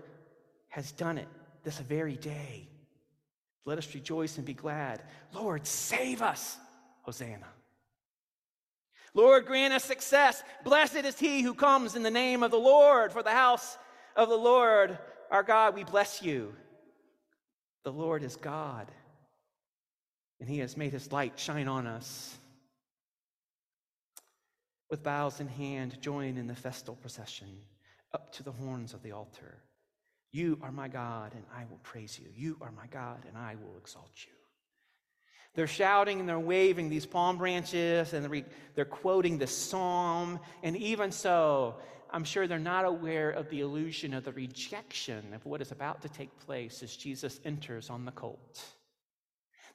has done it this very day. Let us rejoice and be glad. Lord, save us. Hosanna. Lord, grant us success. Blessed is he who comes in the name of the Lord. For the house of the Lord, our God, we bless you. The Lord is God and he has made his light shine on us. With boughs in hand, join in the festal procession up to the horns of the altar. You are my God, and I will praise you. You are my God, and I will exalt you. They're shouting and they're waving these palm branches and they're quoting the psalm. And even so, I'm sure they're not aware of the illusion of the rejection of what is about to take place as Jesus enters on the colt.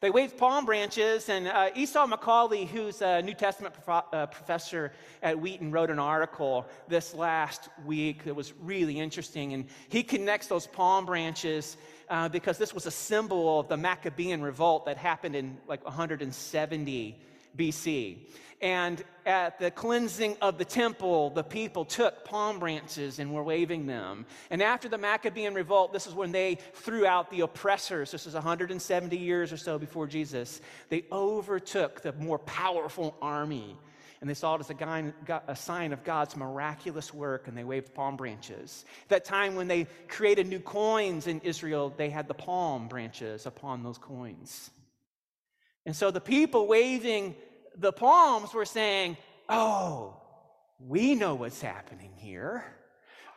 They waved palm branches, and uh, Esau McCaulley, who's a New Testament prof- uh, professor at Wheaton, wrote an article this last week that was really interesting. And he connects those palm branches uh, because this was a symbol of the Maccabean revolt that happened in like 170 BC. And at the cleansing of the temple, the people took palm branches and were waving them. And after the Maccabean revolt, this is when they threw out the oppressors. This is 170 years or so before Jesus. They overtook the more powerful army. And they saw it as a, a sign of God's miraculous work, and they waved palm branches. At that time, when they created new coins in Israel, they had the palm branches upon those coins. And so the people waving the palms were saying, Oh, we know what's happening here.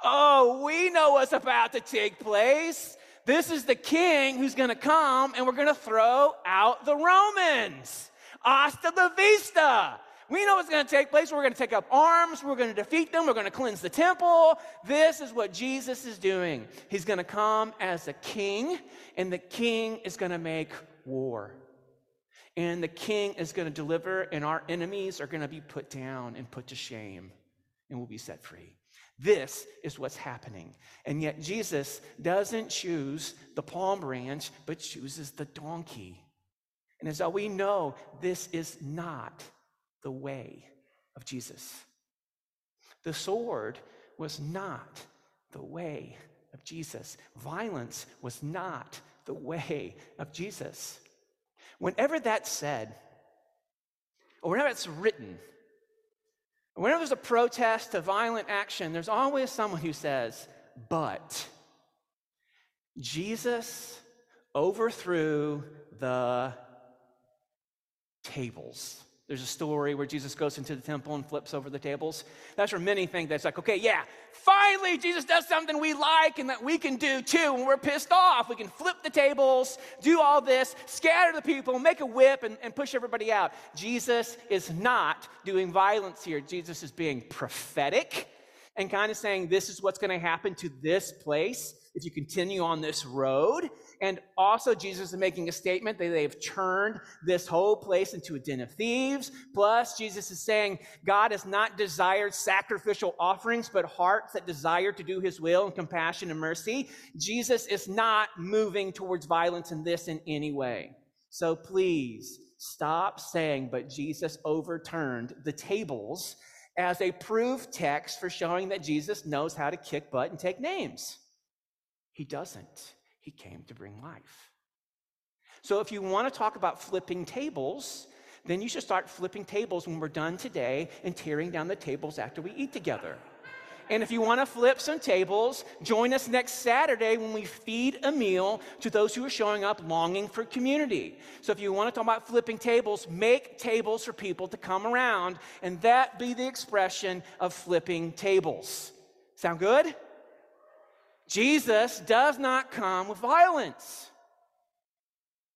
Oh, we know what's about to take place. This is the king who's going to come and we're going to throw out the Romans. Hasta la vista. We know what's going to take place. We're going to take up arms. We're going to defeat them. We're going to cleanse the temple. This is what Jesus is doing. He's going to come as a king, and the king is going to make war and the king is going to deliver, and our enemies are going to be put down and put to shame, and we'll be set free. This is what's happening. And yet, Jesus doesn't choose the palm branch, but chooses the donkey. And as we know, this is not the way of Jesus. The sword was not the way of Jesus, violence was not the way of Jesus. Whenever that's said, or whenever it's written, whenever there's a protest to violent action, there's always someone who says, but Jesus overthrew the tables. There's a story where Jesus goes into the temple and flips over the tables. That's where many think that's like, okay, yeah, finally Jesus does something we like and that we can do too when we're pissed off. We can flip the tables, do all this, scatter the people, make a whip, and, and push everybody out. Jesus is not doing violence here. Jesus is being prophetic and kind of saying, this is what's going to happen to this place if you continue on this road. And also, Jesus is making a statement that they've turned this whole place into a den of thieves. Plus, Jesus is saying God has not desired sacrificial offerings, but hearts that desire to do his will and compassion and mercy. Jesus is not moving towards violence in this in any way. So please stop saying, but Jesus overturned the tables as a proof text for showing that Jesus knows how to kick butt and take names. He doesn't. He came to bring life. So if you want to talk about flipping tables, then you should start flipping tables when we're done today and tearing down the tables after we eat together. And if you want to flip some tables, join us next Saturday when we feed a meal to those who are showing up longing for community. So if you want to talk about flipping tables, make tables for people to come around, and that be the expression of flipping tables. Sound good? Jesus does not come with violence,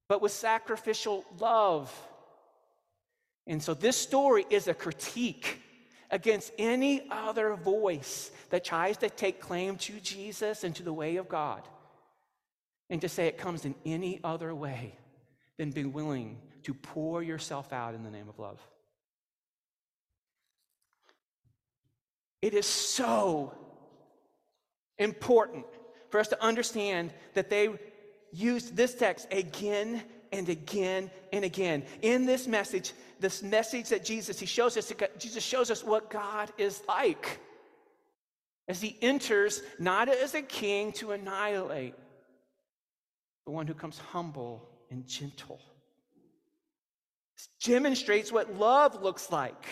but with sacrificial love. And so this story is a critique against any other voice that tries to take claim to Jesus and to the way of God and to say it comes in any other way than being willing to pour yourself out in the name of love. It is so important for us to understand that they used this text again and again and again. In this message, this message that Jesus, he shows us, Jesus shows us what God is like as he enters not as a king to annihilate, but one who comes humble and gentle. This demonstrates what love looks like.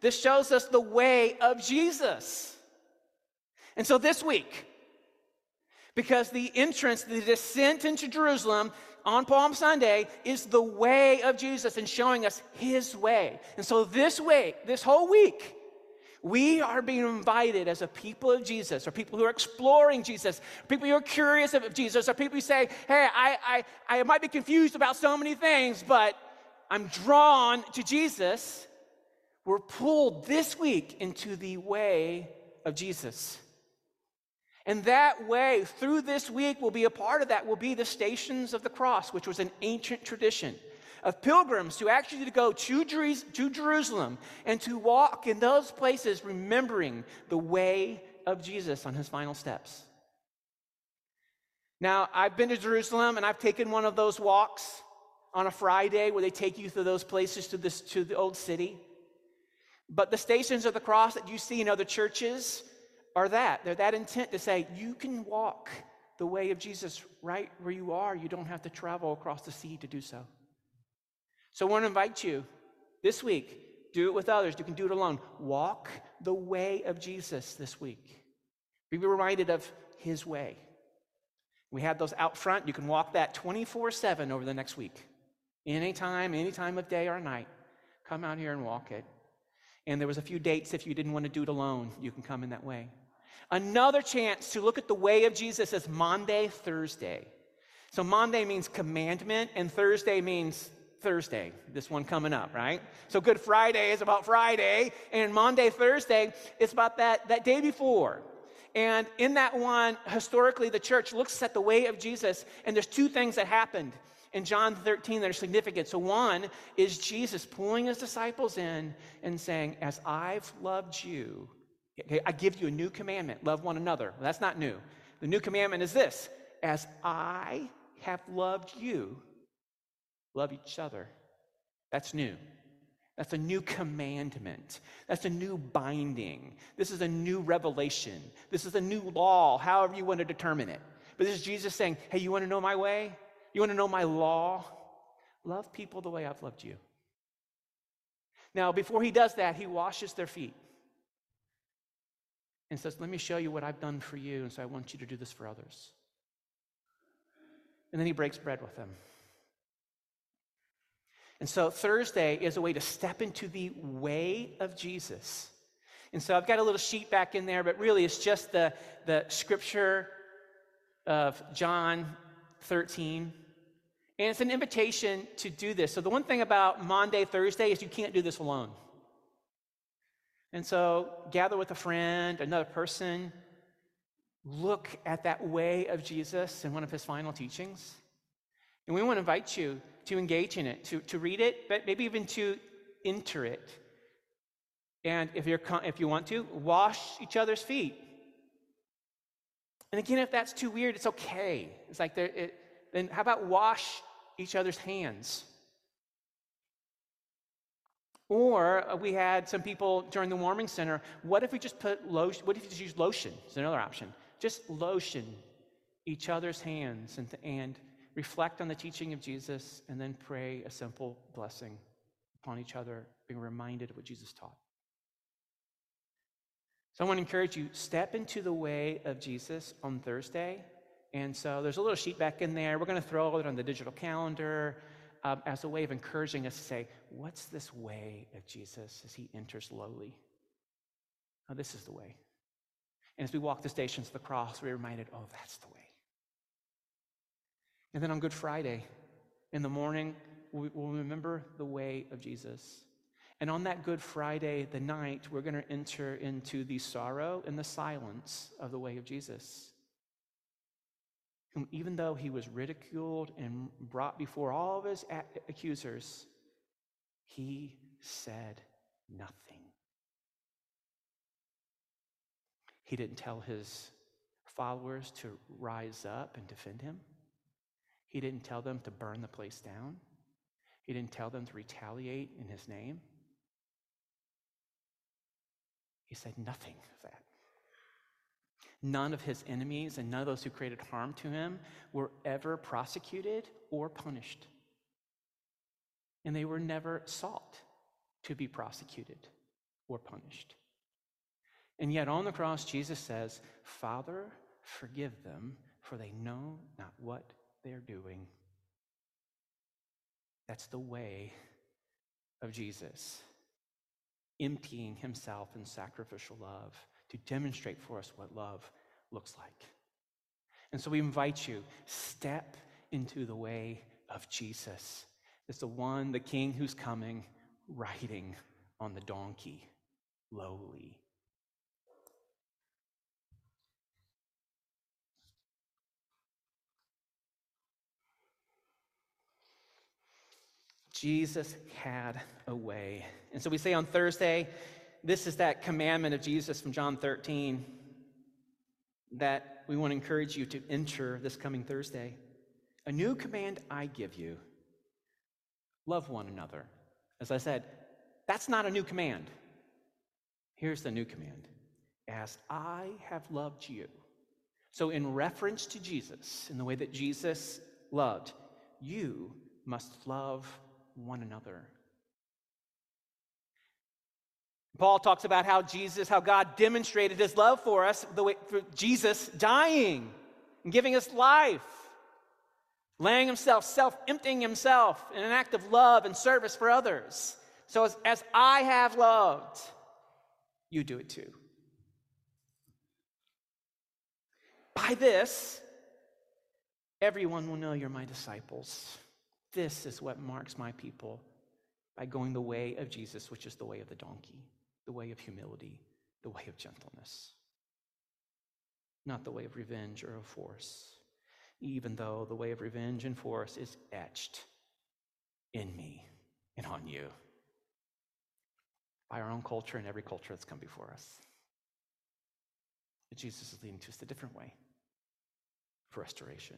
This shows us the way of Jesus. And so this week, because the entrance, the descent into Jerusalem on Palm Sunday is the way of Jesus and showing us his way. And so this way, this whole week, we are being invited as a people of Jesus, or people who are exploring Jesus, people who are curious of Jesus, or people who say, hey, I, I, I might be confused about so many things, but I'm drawn to Jesus. We're pulled this week into the way of Jesus. And that way, through this week, will be a part of that, will be the Stations of the Cross, which was an ancient tradition of pilgrims to actually to go to, to Jerusalem and to walk in those places, remembering the way of Jesus on his final steps. Now, I've been to Jerusalem and I've taken one of those walks on a Friday where they take you through those places to, this, to the old city. But the stations of the cross that you see in other churches, are that. They're that intent to say, you can walk the way of Jesus right where you are. You don't have to travel across the sea to do so. So I want to invite you this week, do it with others. You can do it alone. Walk the way of Jesus this week. Be reminded of his way. We have those out front. You can walk that 24 7 over the next week. Anytime, any time of day or night. Come out here and walk it. And there was a few dates if you didn't want to do it alone, you can come in that way. Another chance to look at the way of Jesus is Maundy, Thursday. So Maundy means commandment, and Thursday means Thursday, this one coming up, right? So Good Friday is about Friday, and Maundy, Thursday is about that, that day before. And in that one, historically, the church looks at the way of Jesus, and there's two things that happened in John 13 that are significant. So, one is Jesus pulling his disciples in and saying, As I've loved you, I give you a new commandment love one another. Well, that's not new. The new commandment is this As I have loved you, love each other. That's new. That's a new commandment. That's a new binding. This is a new revelation. This is a new law, however you want to determine it. But this is Jesus saying, Hey, you want to know my way? You want to know my law? Love people the way I've loved you. Now, before he does that, he washes their feet and says, Let me show you what I've done for you, and so I want you to do this for others. And then he breaks bread with them. And so Thursday is a way to step into the way of Jesus. And so I've got a little sheet back in there, but really it's just the, the scripture of John 13. And it's an invitation to do this. So the one thing about Maundy, Thursday is you can't do this alone. And so gather with a friend, another person, look at that way of Jesus in one of his final teachings. And we want to invite you to engage in it, to, to read it, but maybe even to enter it. And if, you're, if you want to, wash each other's feet. And again, if that's too weird, it's okay. It's like, there, it, then how about wash each other's hands? Or uh, we had some people during the warming center. What if we just put lotion? What if you just use lotion? It's another option. Just lotion each other's hands and, and reflect on the teaching of Jesus and then pray a simple blessing upon each other, being reminded of what Jesus taught. So I want to encourage you, step into the way of Jesus on Thursday. And so there's a little sheet back in there. We're going to throw it on the digital calendar um, as a way of encouraging us to say, what's this way of Jesus as he enters lowly? Oh, this is the way. And as we walk the stations of the cross, we're reminded, oh, that's the way. And then on Good Friday, in the morning, we'll remember the way of Jesus. And on that Good Friday, the night, we're going to enter into the sorrow and the silence of the way of Jesus. Whom, even though he was ridiculed and brought before all of his accusers, he said nothing. He didn't tell his followers to rise up and defend him. He didn't tell them to burn the place down. He didn't tell them to retaliate in his name. He said nothing of that. None of his enemies and none of those who created harm to him were ever prosecuted or punished. And they were never sought to be prosecuted or punished. And yet on the cross, Jesus says, Father, forgive them, for they know not what they're doing. That's the way of Jesus emptying himself in sacrificial love to demonstrate for us what love looks like. And so we invite you, step into the way of Jesus. It's the one, the king who's coming, riding on the donkey, lowly. Jesus had a way. And so we say on Thursday, this is that commandment of Jesus from John 13 that we want to encourage you to enter this coming Thursday. A new command I give you love one another. As I said, that's not a new command. Here's the new command as I have loved you. So, in reference to Jesus, in the way that Jesus loved, you must love one another. Paul talks about how Jesus, how God demonstrated his love for us, the way for Jesus dying and giving us life, laying himself, self emptying himself in an act of love and service for others. So as, as I have loved, you do it too. By this, everyone will know you're my disciples. This is what marks my people by going the way of Jesus, which is the way of the donkey the way of humility, the way of gentleness, not the way of revenge or of force, even though the way of revenge and force is etched in me and on you by our own culture and every culture that's come before us. But Jesus is leading to us a different way for restoration.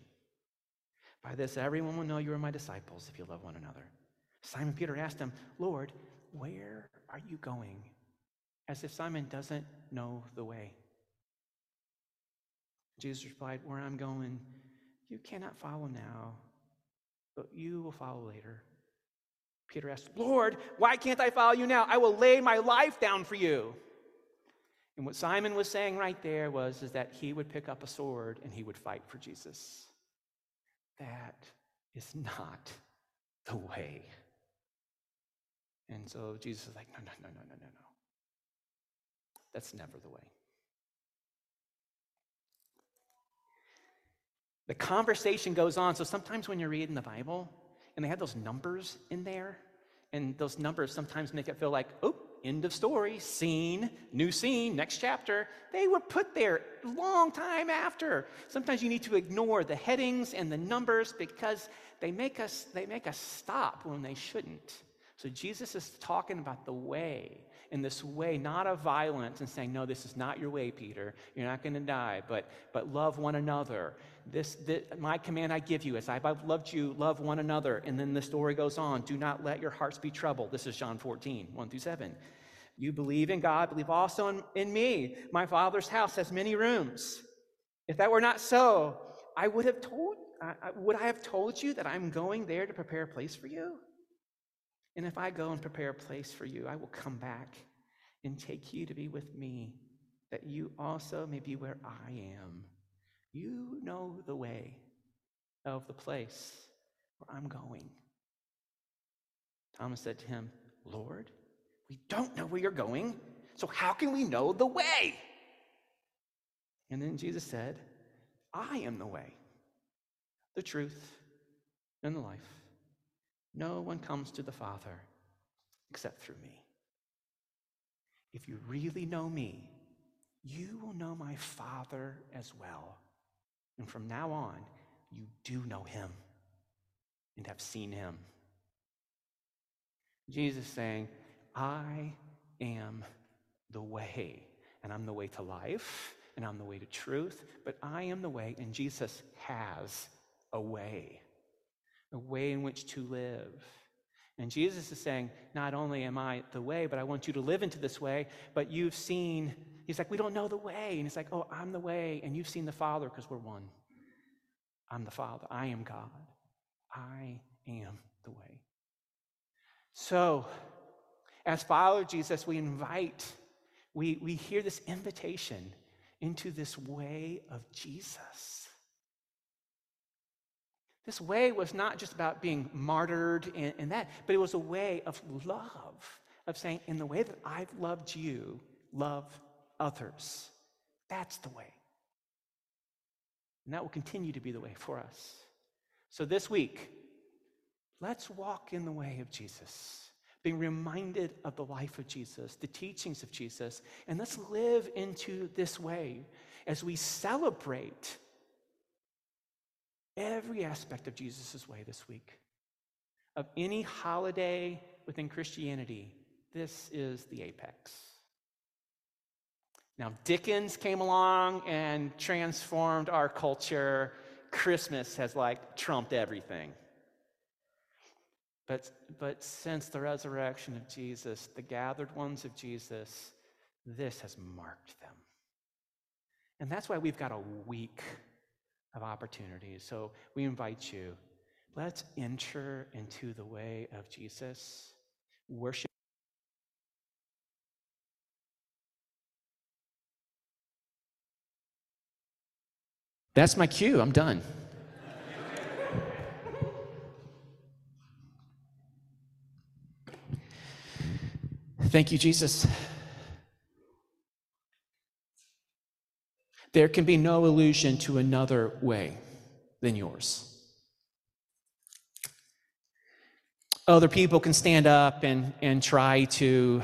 By this, everyone will know you are my disciples if you love one another. Simon Peter asked him, Lord, where are you going? As if Simon doesn't know the way. Jesus replied, Where I'm going, you cannot follow now, but you will follow later. Peter asked, Lord, why can't I follow you now? I will lay my life down for you. And what Simon was saying right there was is that he would pick up a sword and he would fight for Jesus. That is not the way And so Jesus is like, no, no, no, no, no, no, no. That's never the way. The conversation goes on. So sometimes when you're reading the Bible and they have those numbers in there, and those numbers sometimes make it feel like, oh, end of story, scene, new scene, next chapter. They were put there a long time after. Sometimes you need to ignore the headings and the numbers because they make us they make us stop when they shouldn't. So Jesus is talking about the way in this way, not of violence, and saying, No, this is not your way, Peter. You're not going to die, but, but love one another. This, this, my command I give you, as I've loved you, love one another. And then the story goes on do not let your hearts be troubled. This is John 14, 1 through 7. You believe in God, believe also in, in me. My Father's house has many rooms. If that were not so, I would have told, I, would I have told you that I'm going there to prepare a place for you? And if I go and prepare a place for you, I will come back and take you to be with me, that you also may be where I am. You know the way of the place where I'm going. Thomas said to him, Lord, we don't know where you're going, so how can we know the way? And then Jesus said, I am the way, the truth, and the life. No one comes to the Father except through me. If you really know me, you will know my Father as well. And from now on, you do know him and have seen him. Jesus saying, I am the way, and I'm the way to life, and I'm the way to truth, but I am the way, and Jesus has a way a way in which to live. And Jesus is saying, Not only am I the way, but I want you to live into this way, but you've seen, he's like, We don't know the way. And he's like, Oh, I'm the way, and you've seen the Father because we're one. I'm the Father. I am God. I am the way. So, as followers of Jesus, we invite, we, we hear this invitation into this way of Jesus. This way was not just about being martyred and, and, that, but it was a way of love, of saying, in the way that I've loved you, love others. That's the way. And that will continue to be the way for us. So this week, let's walk in the way of Jesus, being reminded of the life of Jesus, the teachings of Jesus, and let's live into this way as we celebrate every aspect of Jesus' way this week. Of any holiday within Christianity, this is the apex. Now, Dickens came along and transformed our culture. Christmas has like trumped everything. But, but since the resurrection of Jesus, the gathered ones of Jesus, this has marked them. And that's why we've got a week of opportunities. So we invite you, let's enter into the way of Jesus, worship. That's my cue. I'm done. Thank you, Jesus. There can be no illusion to another way than yours. Other people can stand up and, and try to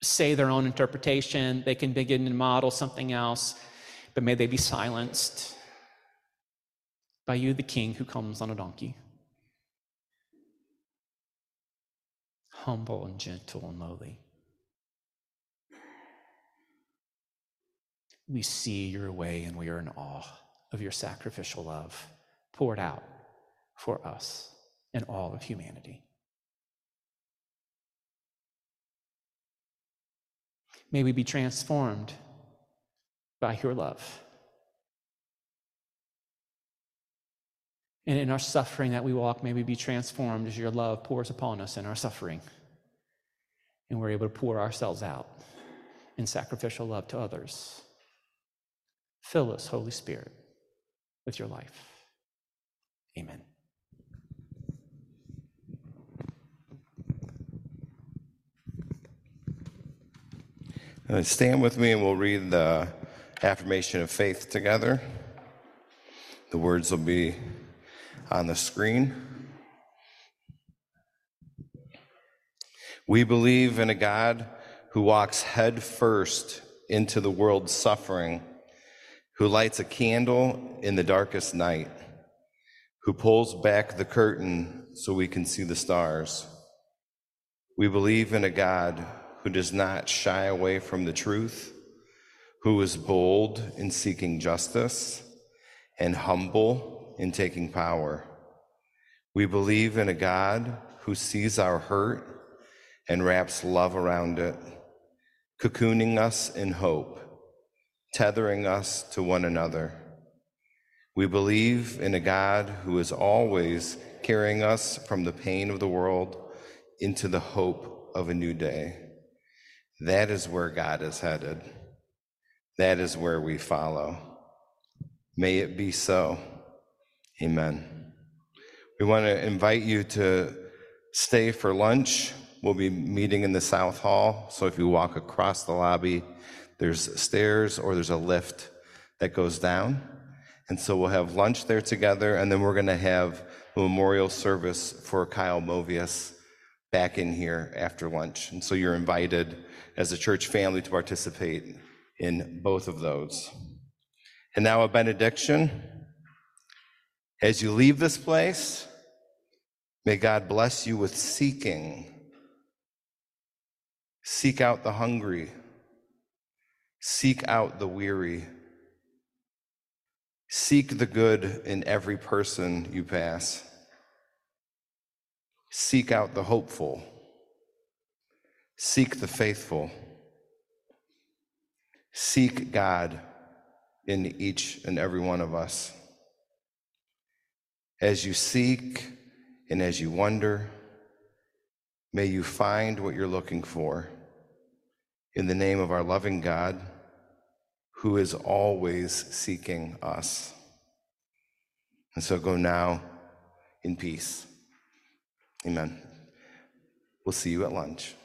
say their own interpretation. They can begin to model something else, but may they be silenced by you, the king who comes on a donkey. Humble and gentle and lowly. We see your way and we are in awe of your sacrificial love poured out for us and all of humanity. May we be transformed by your love. And in our suffering that we walk, may we be transformed as your love pours upon us in our suffering. And we're able to pour ourselves out in sacrificial love to others. Fill us, Holy Spirit, with your life. Amen. Uh, stand with me and we'll read the affirmation of faith together. The words will be on the screen. We believe in a God who walks headfirst into the world's suffering who lights a candle in the darkest night, who pulls back the curtain so we can see the stars. We believe in a God who does not shy away from the truth, who is bold in seeking justice and humble in taking power. We believe in a God who sees our hurt and wraps love around it, cocooning us in hope, tethering us to one another. We believe in a God who is always carrying us from the pain of the world into the hope of a new day. That is where God is headed. That is where we follow. May it be so. Amen. We want to invite you to stay for lunch. We'll be meeting in the South Hall. So if you walk across the lobby, there's stairs or there's a lift that goes down. And so we'll have lunch there together, and then we're going to have a memorial service for Kyle Movius back in here after lunch. And so you're invited as a church family to participate in both of those. And now a benediction. As you leave this place, may God bless you with seeking. Seek out the hungry. Seek out the weary. Seek the good in every person you pass. Seek out the hopeful. Seek the faithful. Seek God in each and every one of us. As you seek and as you wonder, may you find what you're looking for. In the name of our loving God, who is always seeking us. And so go now in peace. Amen. We'll see you at lunch.